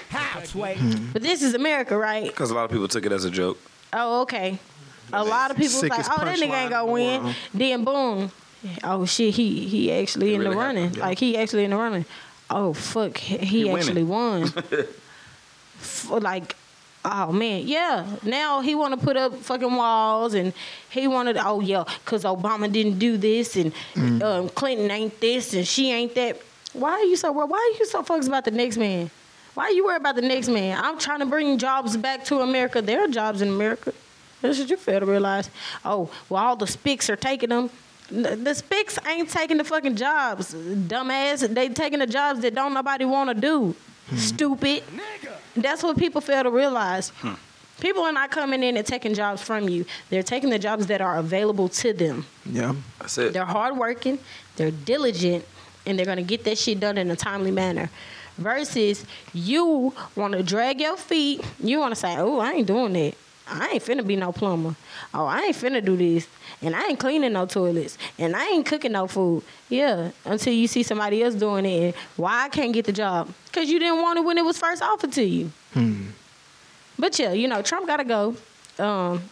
Speaker 2: But this is America, right?
Speaker 3: Because a lot of people took it as a joke.
Speaker 2: Oh, okay. A lot of people was like, oh, that nigga ain't gonna win.
Speaker 1: world.
Speaker 2: Then boom. Oh shit, he he actually
Speaker 3: It
Speaker 2: in the running.
Speaker 3: happened,
Speaker 1: yeah.
Speaker 2: Like he actually in the running. Oh fuck, he, he
Speaker 3: He winning.
Speaker 2: actually won. F- like, oh man, yeah. Now he want to put up fucking walls, and he wanted. Oh yeah, cause Obama didn't do this, and
Speaker 1: Mm.
Speaker 2: um, Clinton ain't this, and she ain't that. Why are you so? Why are you so focused about the next man? Why are you worried about the next man? I'm trying to bring jobs back to America. There are jobs in America. That's what you fail to realize. Oh, well, all the spics are taking them. The spics ain't taking the fucking jobs, dumbass. They taking the jobs that don't nobody want to do. Stupid. That's what people fail to realize. People are not coming in and taking jobs from you. They're taking the jobs that are available to them.
Speaker 1: Yeah.
Speaker 3: That's it.
Speaker 2: They're hardworking, they're diligent, and they're gonna get that shit done in a timely manner. Versus you want to drag your feet, you want to say, "Oh, I ain't doing that. I ain't finna be no plumber. Oh, I ain't finna do this, and I ain't cleaning no toilets, and I ain't cooking no food." Yeah, until you see somebody else doing it, and why I can't get the job? Cause you didn't want it when it was first offered to you. But yeah, you know, Trump gotta go. Um,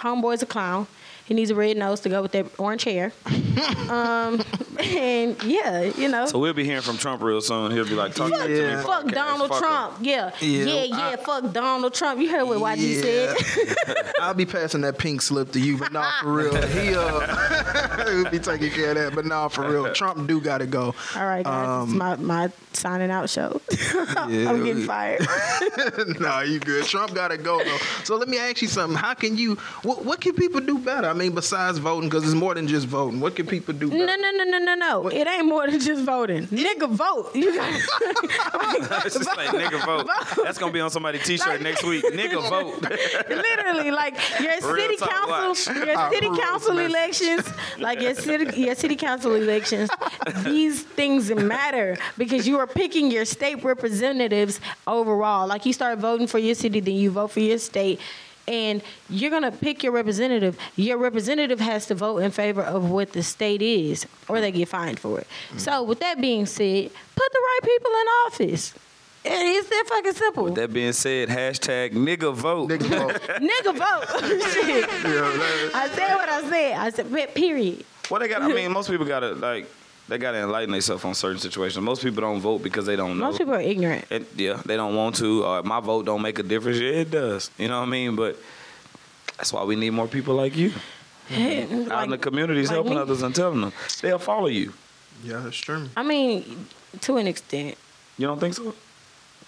Speaker 2: homeboy's a clown. He needs a red nose to go with that orange hair. um, and yeah, you know.
Speaker 3: So we'll be hearing from Trump real soon. He'll be like, talk
Speaker 2: Fuck,
Speaker 3: to me.
Speaker 2: Fuck
Speaker 3: podcast.
Speaker 2: Donald
Speaker 3: Fuck him.
Speaker 2: Trump. Yeah.
Speaker 1: Yeah,
Speaker 2: Yeah, yeah,
Speaker 1: I-
Speaker 2: fuck Donald Trump. You heard what YG said.
Speaker 1: I'll be passing that pink slip to you, but not for real. He uh, he'll be taking care of that, but nah, for real. Trump do gotta go.
Speaker 2: All right, guys. it's my, my signing out show.
Speaker 1: Yeah,
Speaker 2: I'm getting
Speaker 1: we-
Speaker 2: fired.
Speaker 1: nah, you good. Trump gotta go though. So let me ask you something. How can you? What, what can people do better? I mean, besides voting, because it's more than just voting. What can people do better?
Speaker 2: No, no, no, no, no, no. It ain't more than just voting. Nigga, vote. You got
Speaker 3: It's just like nigga vote. That's gonna be on somebody's t-shirt next week. Nigga vote.
Speaker 2: literally like your
Speaker 3: Real
Speaker 2: city council,
Speaker 3: watch.
Speaker 2: your
Speaker 1: I
Speaker 2: city council
Speaker 1: message.
Speaker 2: elections, like your city, your city council elections. These things matter because you are picking your state representatives overall. Like you start voting for your city, then you vote for your state. And you're gonna pick your representative. Your representative has to vote in favor of what the state is, or they get fined for it. Mm. So, with that being said, put the right people in office. It is that fucking simple.
Speaker 3: With that being said, hashtag nigga vote.
Speaker 1: Nigga vote.
Speaker 2: Nigga vote. Shit.
Speaker 1: Yeah,
Speaker 2: I said what I said. I said pe- period.
Speaker 3: Well, they got. I mean, most people gotta like. They gotta enlighten themselves on certain situations. Most people don't vote because they don't know.
Speaker 2: Most people are ignorant.
Speaker 3: It, yeah, they don't want to. Or my vote don't make a difference. Yeah, it does. You know what I mean? But that's why we need more people like you out in the communities
Speaker 2: like
Speaker 3: helping
Speaker 2: me.
Speaker 3: others and telling them. They'll follow you.
Speaker 1: yeah, that's true.
Speaker 2: I mean, to an extent.
Speaker 3: You don't think so?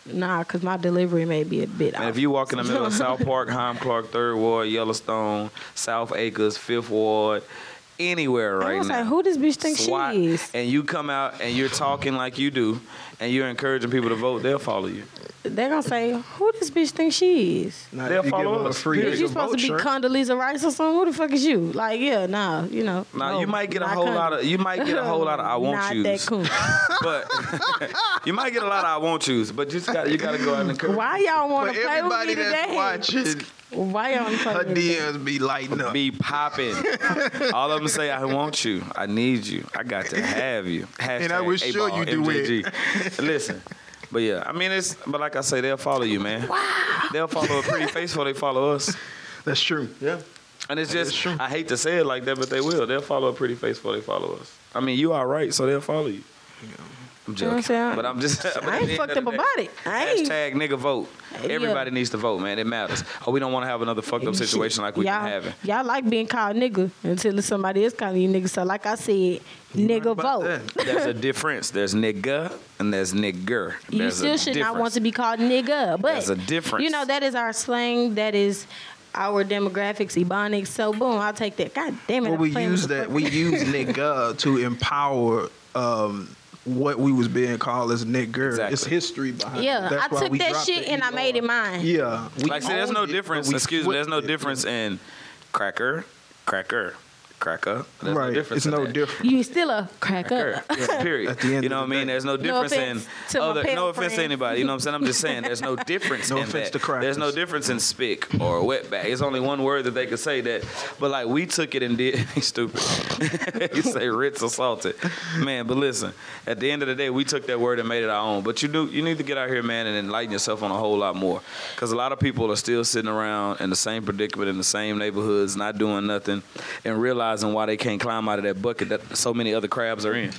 Speaker 2: Nah, cause my delivery may be a bit
Speaker 3: And
Speaker 2: off.
Speaker 3: if you walk in the middle of South Park, Hiram Clarke, Third Ward, Yellowstone, South Acres, Fifth Ward, anywhere
Speaker 2: I
Speaker 3: right
Speaker 2: was
Speaker 3: now.
Speaker 2: like, who this bitch think
Speaker 3: SWAT,
Speaker 2: she is?
Speaker 3: and you come out and you're talking like you do, and you're encouraging people to vote, they'll follow you.
Speaker 2: They're gonna say, who this bitch think she is?
Speaker 1: Now,
Speaker 3: They'll
Speaker 1: if you give
Speaker 3: follow
Speaker 1: them a
Speaker 3: us.
Speaker 1: free
Speaker 2: Is you
Speaker 1: nigga
Speaker 2: supposed
Speaker 1: vote
Speaker 2: to be
Speaker 1: shirt,
Speaker 2: Condoleezza Rice or something? Who the fuck is you? Like, yeah, nah, you know.
Speaker 3: Now
Speaker 2: no,
Speaker 3: you might get a whole
Speaker 2: Condoleezza.
Speaker 3: lot of you might get a whole lot of I won't
Speaker 2: not
Speaker 3: choose,
Speaker 2: that cool.
Speaker 3: but you might get a lot of I won't choose, but you just got you got to go out and encourage.
Speaker 2: Why y'all want to play with
Speaker 1: everybody
Speaker 2: me
Speaker 1: that's
Speaker 2: today?
Speaker 1: watching,
Speaker 2: Why y'all want to play
Speaker 1: her
Speaker 2: with me today?
Speaker 1: DMs be lighting up.
Speaker 3: Be popping. All of them say I want you. I need you. I got to have you.
Speaker 1: And I was sure
Speaker 3: A-ball,
Speaker 1: you do it.
Speaker 3: Listen. But yeah, I mean it's but like I say, they'll follow you, man. Wow. They'll follow a pretty face before they follow us.
Speaker 1: That's true. Yeah.
Speaker 3: And it's just
Speaker 1: true.
Speaker 3: I hate to say it like that, but they will. They'll follow a pretty face before they follow us. I mean, you are right, so they'll follow you. I'm
Speaker 2: You know what I'm
Speaker 3: joking,
Speaker 2: saying?
Speaker 3: but I'm just. but
Speaker 2: I ain't fucked up
Speaker 3: the day,
Speaker 2: about it. I ain't.
Speaker 3: Hashtag nigga vote.
Speaker 2: Yeah.
Speaker 3: Everybody needs to vote, man. It matters. Oh, we don't want to have another fucked up situation like we've
Speaker 2: y'all,
Speaker 3: been having.
Speaker 2: Y'all like being called nigga until somebody else calling you nigga. So like I said, nigga vote.
Speaker 1: that?
Speaker 3: There's a difference. There's nigga and there's nigger. There's You
Speaker 2: still
Speaker 3: a
Speaker 2: should not want to be called nigga. But
Speaker 3: There's a difference.
Speaker 2: You know, that is our slang. That is our demographics, ebonics. So boom, I'll take that. God damn it.
Speaker 1: Well, we use that. We use nigga to empower um, what we was being called as nigger.
Speaker 3: Exactly.
Speaker 1: It's history behind it.
Speaker 2: Yeah,
Speaker 1: That's
Speaker 2: I
Speaker 1: why
Speaker 2: took
Speaker 1: we
Speaker 2: that shit and I made it mine.
Speaker 1: Yeah. we
Speaker 3: Like I said, there's no
Speaker 1: it,
Speaker 3: difference. Excuse me. There's no
Speaker 1: it.
Speaker 3: difference in cracker, cracker, cracker. There's
Speaker 1: right.
Speaker 3: no difference.
Speaker 1: it's no
Speaker 3: that.
Speaker 1: different.
Speaker 2: You still a cracker.
Speaker 3: Cracker. Period.
Speaker 1: At the end
Speaker 3: you know what I mean?
Speaker 1: day.
Speaker 3: There's no
Speaker 2: No
Speaker 3: difference
Speaker 2: offense
Speaker 3: in
Speaker 2: to my
Speaker 3: other.
Speaker 2: pale
Speaker 3: No offense to anybody. You know what I'm saying? I'm just saying there's no difference
Speaker 1: No
Speaker 3: in
Speaker 1: offense
Speaker 3: that.
Speaker 1: to crackers.
Speaker 3: There's no difference in spick or wetback. It's only one word that they could say that. But like we took it and did. He's stupid. you say Ritz or salted, man. But listen, at the end of the day, we took that word and made it our own. But you do. You need to get out here, man, and enlighten yourself on a whole lot more. Because a lot of people are still sitting around in the same predicament in the same neighborhoods, not doing nothing, and realizing why they can't climb out of that bucket that so many other crabs are in.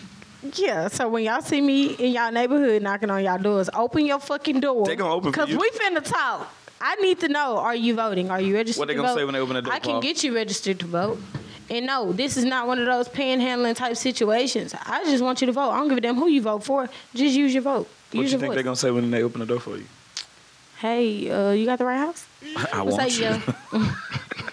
Speaker 2: Yeah, so when y'all see me in y'all neighborhood knocking on y'all doors, open your fucking door.
Speaker 3: They gonna open for
Speaker 2: Cause
Speaker 3: you.
Speaker 2: we finna talk. I need to know: Are you voting? Are you registered?
Speaker 3: What they gonna say when they open the door,
Speaker 2: I can
Speaker 3: Paul?
Speaker 2: get you registered to vote. And no, this is not one of those panhandling type situations. I just want you to vote. I don't give a damn who you vote for. Just use your vote.
Speaker 3: What
Speaker 2: do
Speaker 3: you think they're gonna say when they open the door for you?
Speaker 2: Hey, uh, you got the right house?
Speaker 3: I
Speaker 2: What's
Speaker 3: want you.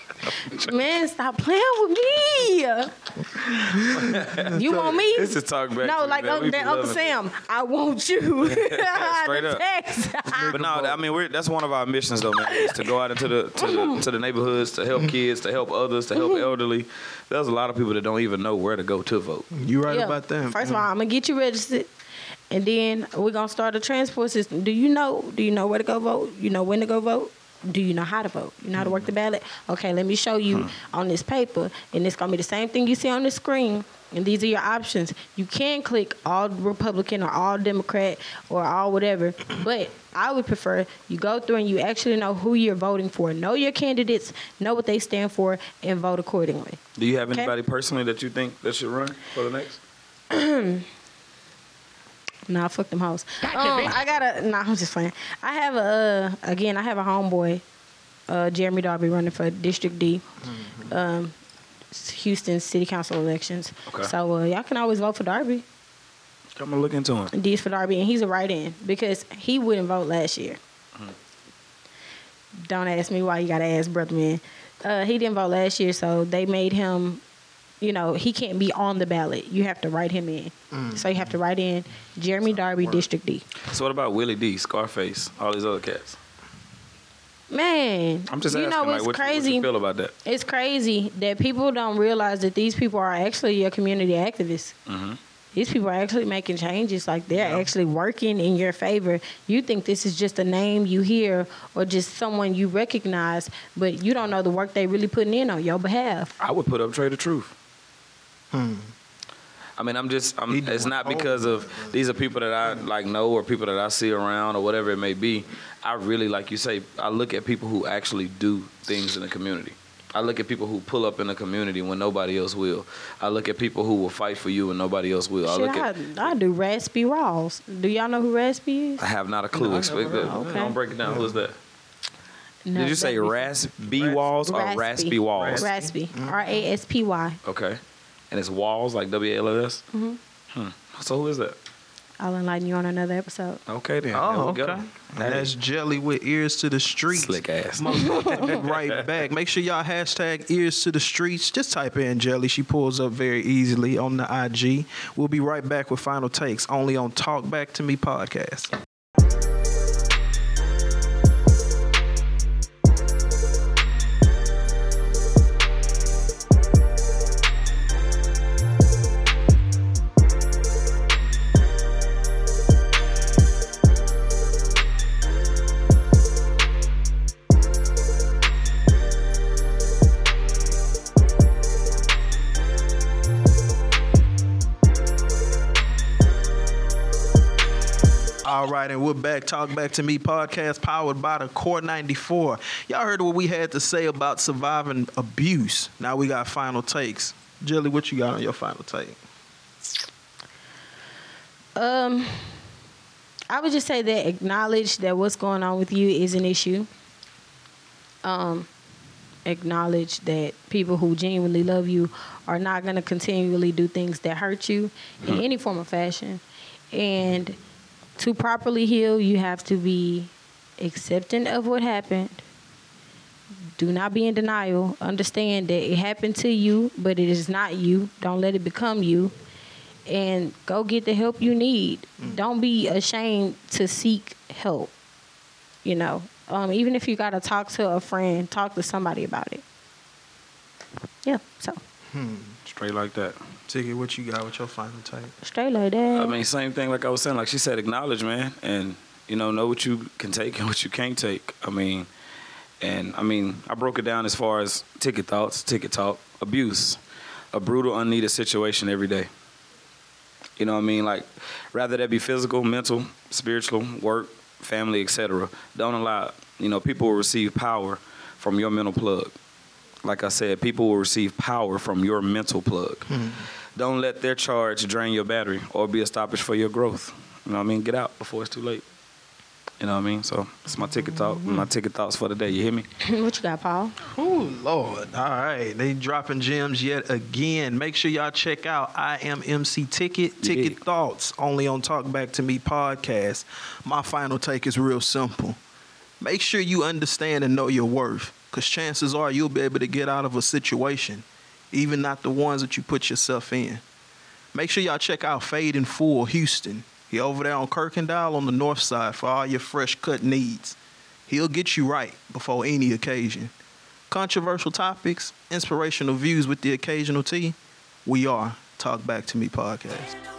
Speaker 2: yeah? Man, stop playing with me. you want me?
Speaker 3: This is talk back.
Speaker 2: No,
Speaker 3: me,
Speaker 2: like
Speaker 3: man.
Speaker 2: Uncle, that Uncle
Speaker 3: loving it.
Speaker 2: Sam, I want you.
Speaker 3: Straight up. But no, I mean, we're, that's one of our missions, though, man, is to go out into the to the, to the neighborhoods to help kids, to help others, to help mm-hmm. elderly. There's a lot of people that don't even know where to go to vote.
Speaker 1: You right
Speaker 2: Yeah.
Speaker 1: about that.
Speaker 2: First of all, I'm gonna get you registered, and then we're gonna start a transport system. Do you know? Do you know where to go vote? You know when to go vote? Do you know how to vote? You know how to work the mm-hmm. ballot? Okay, let me show you on this paper, and it's gonna be the same thing you see on the screen. And these are your options. You can click all Republican or all Democrat or all whatever, but I would prefer you go through and you actually know who you're voting for. Know your candidates, know what they stand for, and vote accordingly.
Speaker 3: Do you have
Speaker 2: Okay.
Speaker 3: anybody personally that you think that should run for the next?
Speaker 2: Nah, fuck them hoes. Um, I got a. Nah, I'm just playing. I have a. Uh, again, I have a homeboy, uh, Jeremy Darby, running for District D, um, Houston City Council elections.
Speaker 3: Okay.
Speaker 2: So uh, y'all can always vote for Darby.
Speaker 3: I'm gonna look into him.
Speaker 2: D's for Darby, and he's a write-in because he wouldn't vote last year. Don't ask me why you gotta ask, brother man. Uh, he didn't vote last year, so they made him. You know, he can't be on the ballot. You have to write him in. So you have to write in Jeremy Darby, District D.
Speaker 3: So what about Willie D, Scarface, all these other cats?
Speaker 2: Man,
Speaker 3: I'm just
Speaker 2: you
Speaker 3: asking,
Speaker 2: know
Speaker 3: like,
Speaker 2: what's
Speaker 3: what, you, what
Speaker 2: crazy?
Speaker 3: you feel about that?
Speaker 2: it's crazy that people don't realize that these people are actually your community activists.
Speaker 3: Mm-hmm.
Speaker 2: These people are actually making changes. Like they're actually working in your favor. You think this is just a name you hear or just someone you recognize, but you don't know the work they really putting in on your behalf.
Speaker 3: I would put up Trae tha Truth.
Speaker 1: Hmm.
Speaker 3: I mean, I'm just. I'm, it's not because of these are people that I like know or people that I see around or whatever it may be. I really, like you say, I look at people who actually do things in the community. I look at people who pull up in the community when nobody else will. I look at people who will fight for you when nobody else will. I
Speaker 2: Shit,
Speaker 3: look
Speaker 2: I,
Speaker 3: at.
Speaker 2: I do Raspy Rawls. Do y'all know who Raspy is?
Speaker 3: I have not a clue.
Speaker 1: No, I
Speaker 3: Expect that.
Speaker 1: heard
Speaker 2: of it.
Speaker 3: Don't break it down. Who is that?
Speaker 2: No,
Speaker 3: Did you say raspy walls or raspy walls?
Speaker 2: Raspy. R A S P Y.
Speaker 3: Okay. And it's walls like W A L S.
Speaker 2: Mm-hmm.
Speaker 3: Hmm. So who is that?
Speaker 2: I'll enlighten you on another episode.
Speaker 3: Okay then.
Speaker 1: Oh,
Speaker 3: There we
Speaker 1: okay.
Speaker 3: go.
Speaker 1: And that's Jelly with ears to the streets.
Speaker 3: Slick ass.
Speaker 1: We'll be right back. Make sure y'all hashtag ears to the streets. Just type in Jelly. She pulls up very easily on the IG. We'll be right back with final takes only on Talk Back to Me podcast. Right, and we're back. Talk Back to Me podcast powered by the Core 94. Y'all heard what we had to say about surviving abuse. Now we got final takes. Jelly, what you got on your final take?
Speaker 2: Um, I would just say that acknowledge that what's going on with you is an issue. Um, acknowledge that people who genuinely love you are not going to continually do things that hurt you in any form or fashion. And to properly heal, you have to be accepting of what happened. Do not be in denial. Understand that it happened to you, but it is not you. Don't let it become you and go get the help you need. Don't be ashamed to seek help. You know, um, even if you got to talk to a friend, talk to somebody about it. Yeah, so
Speaker 1: Hmm.
Speaker 3: Straight like that.
Speaker 1: Ticket, what you got with your final take?
Speaker 2: Straight like that.
Speaker 3: I mean, same thing like I was saying. Like she said, acknowledge, man, and you know, know what you can take and what you can't take. I mean, and I mean, I broke it down as far as ticket thoughts, ticket talk, abuse, a brutal, unneeded situation every day. You know what I mean? Like, rather that be physical, mental, spiritual, work, family, etc. Don't allow. You know, people will receive power from your mental plug. Like I said, people will receive power from your mental plug. Hmm. Don't let their charge drain your battery or be a stoppage for your growth. You know what I mean? Get out before it's too late. You know what I mean? So it's my ticket talk, mm-hmm. my ticket thoughts for the day. You hear me?
Speaker 2: what you got, Paul?
Speaker 1: Oh Lord! All right, they dropping gems yet again. Make sure y'all check out I am MC Ticket Ticket
Speaker 3: Yeah.
Speaker 1: Thoughts only on Talk Back to Me podcast. My final take is real simple. Make sure you understand and know your worth, because chances are you'll be able to get out of a situation, even not the ones that you put yourself in. Make sure y'all check out Fade in Full Houston. He over there on Kuykendahl on the north side for all your fresh cut needs. He'll get you right before any occasion. Controversial topics, inspirational views with the occasional tea. We are Talk Back to Me podcast.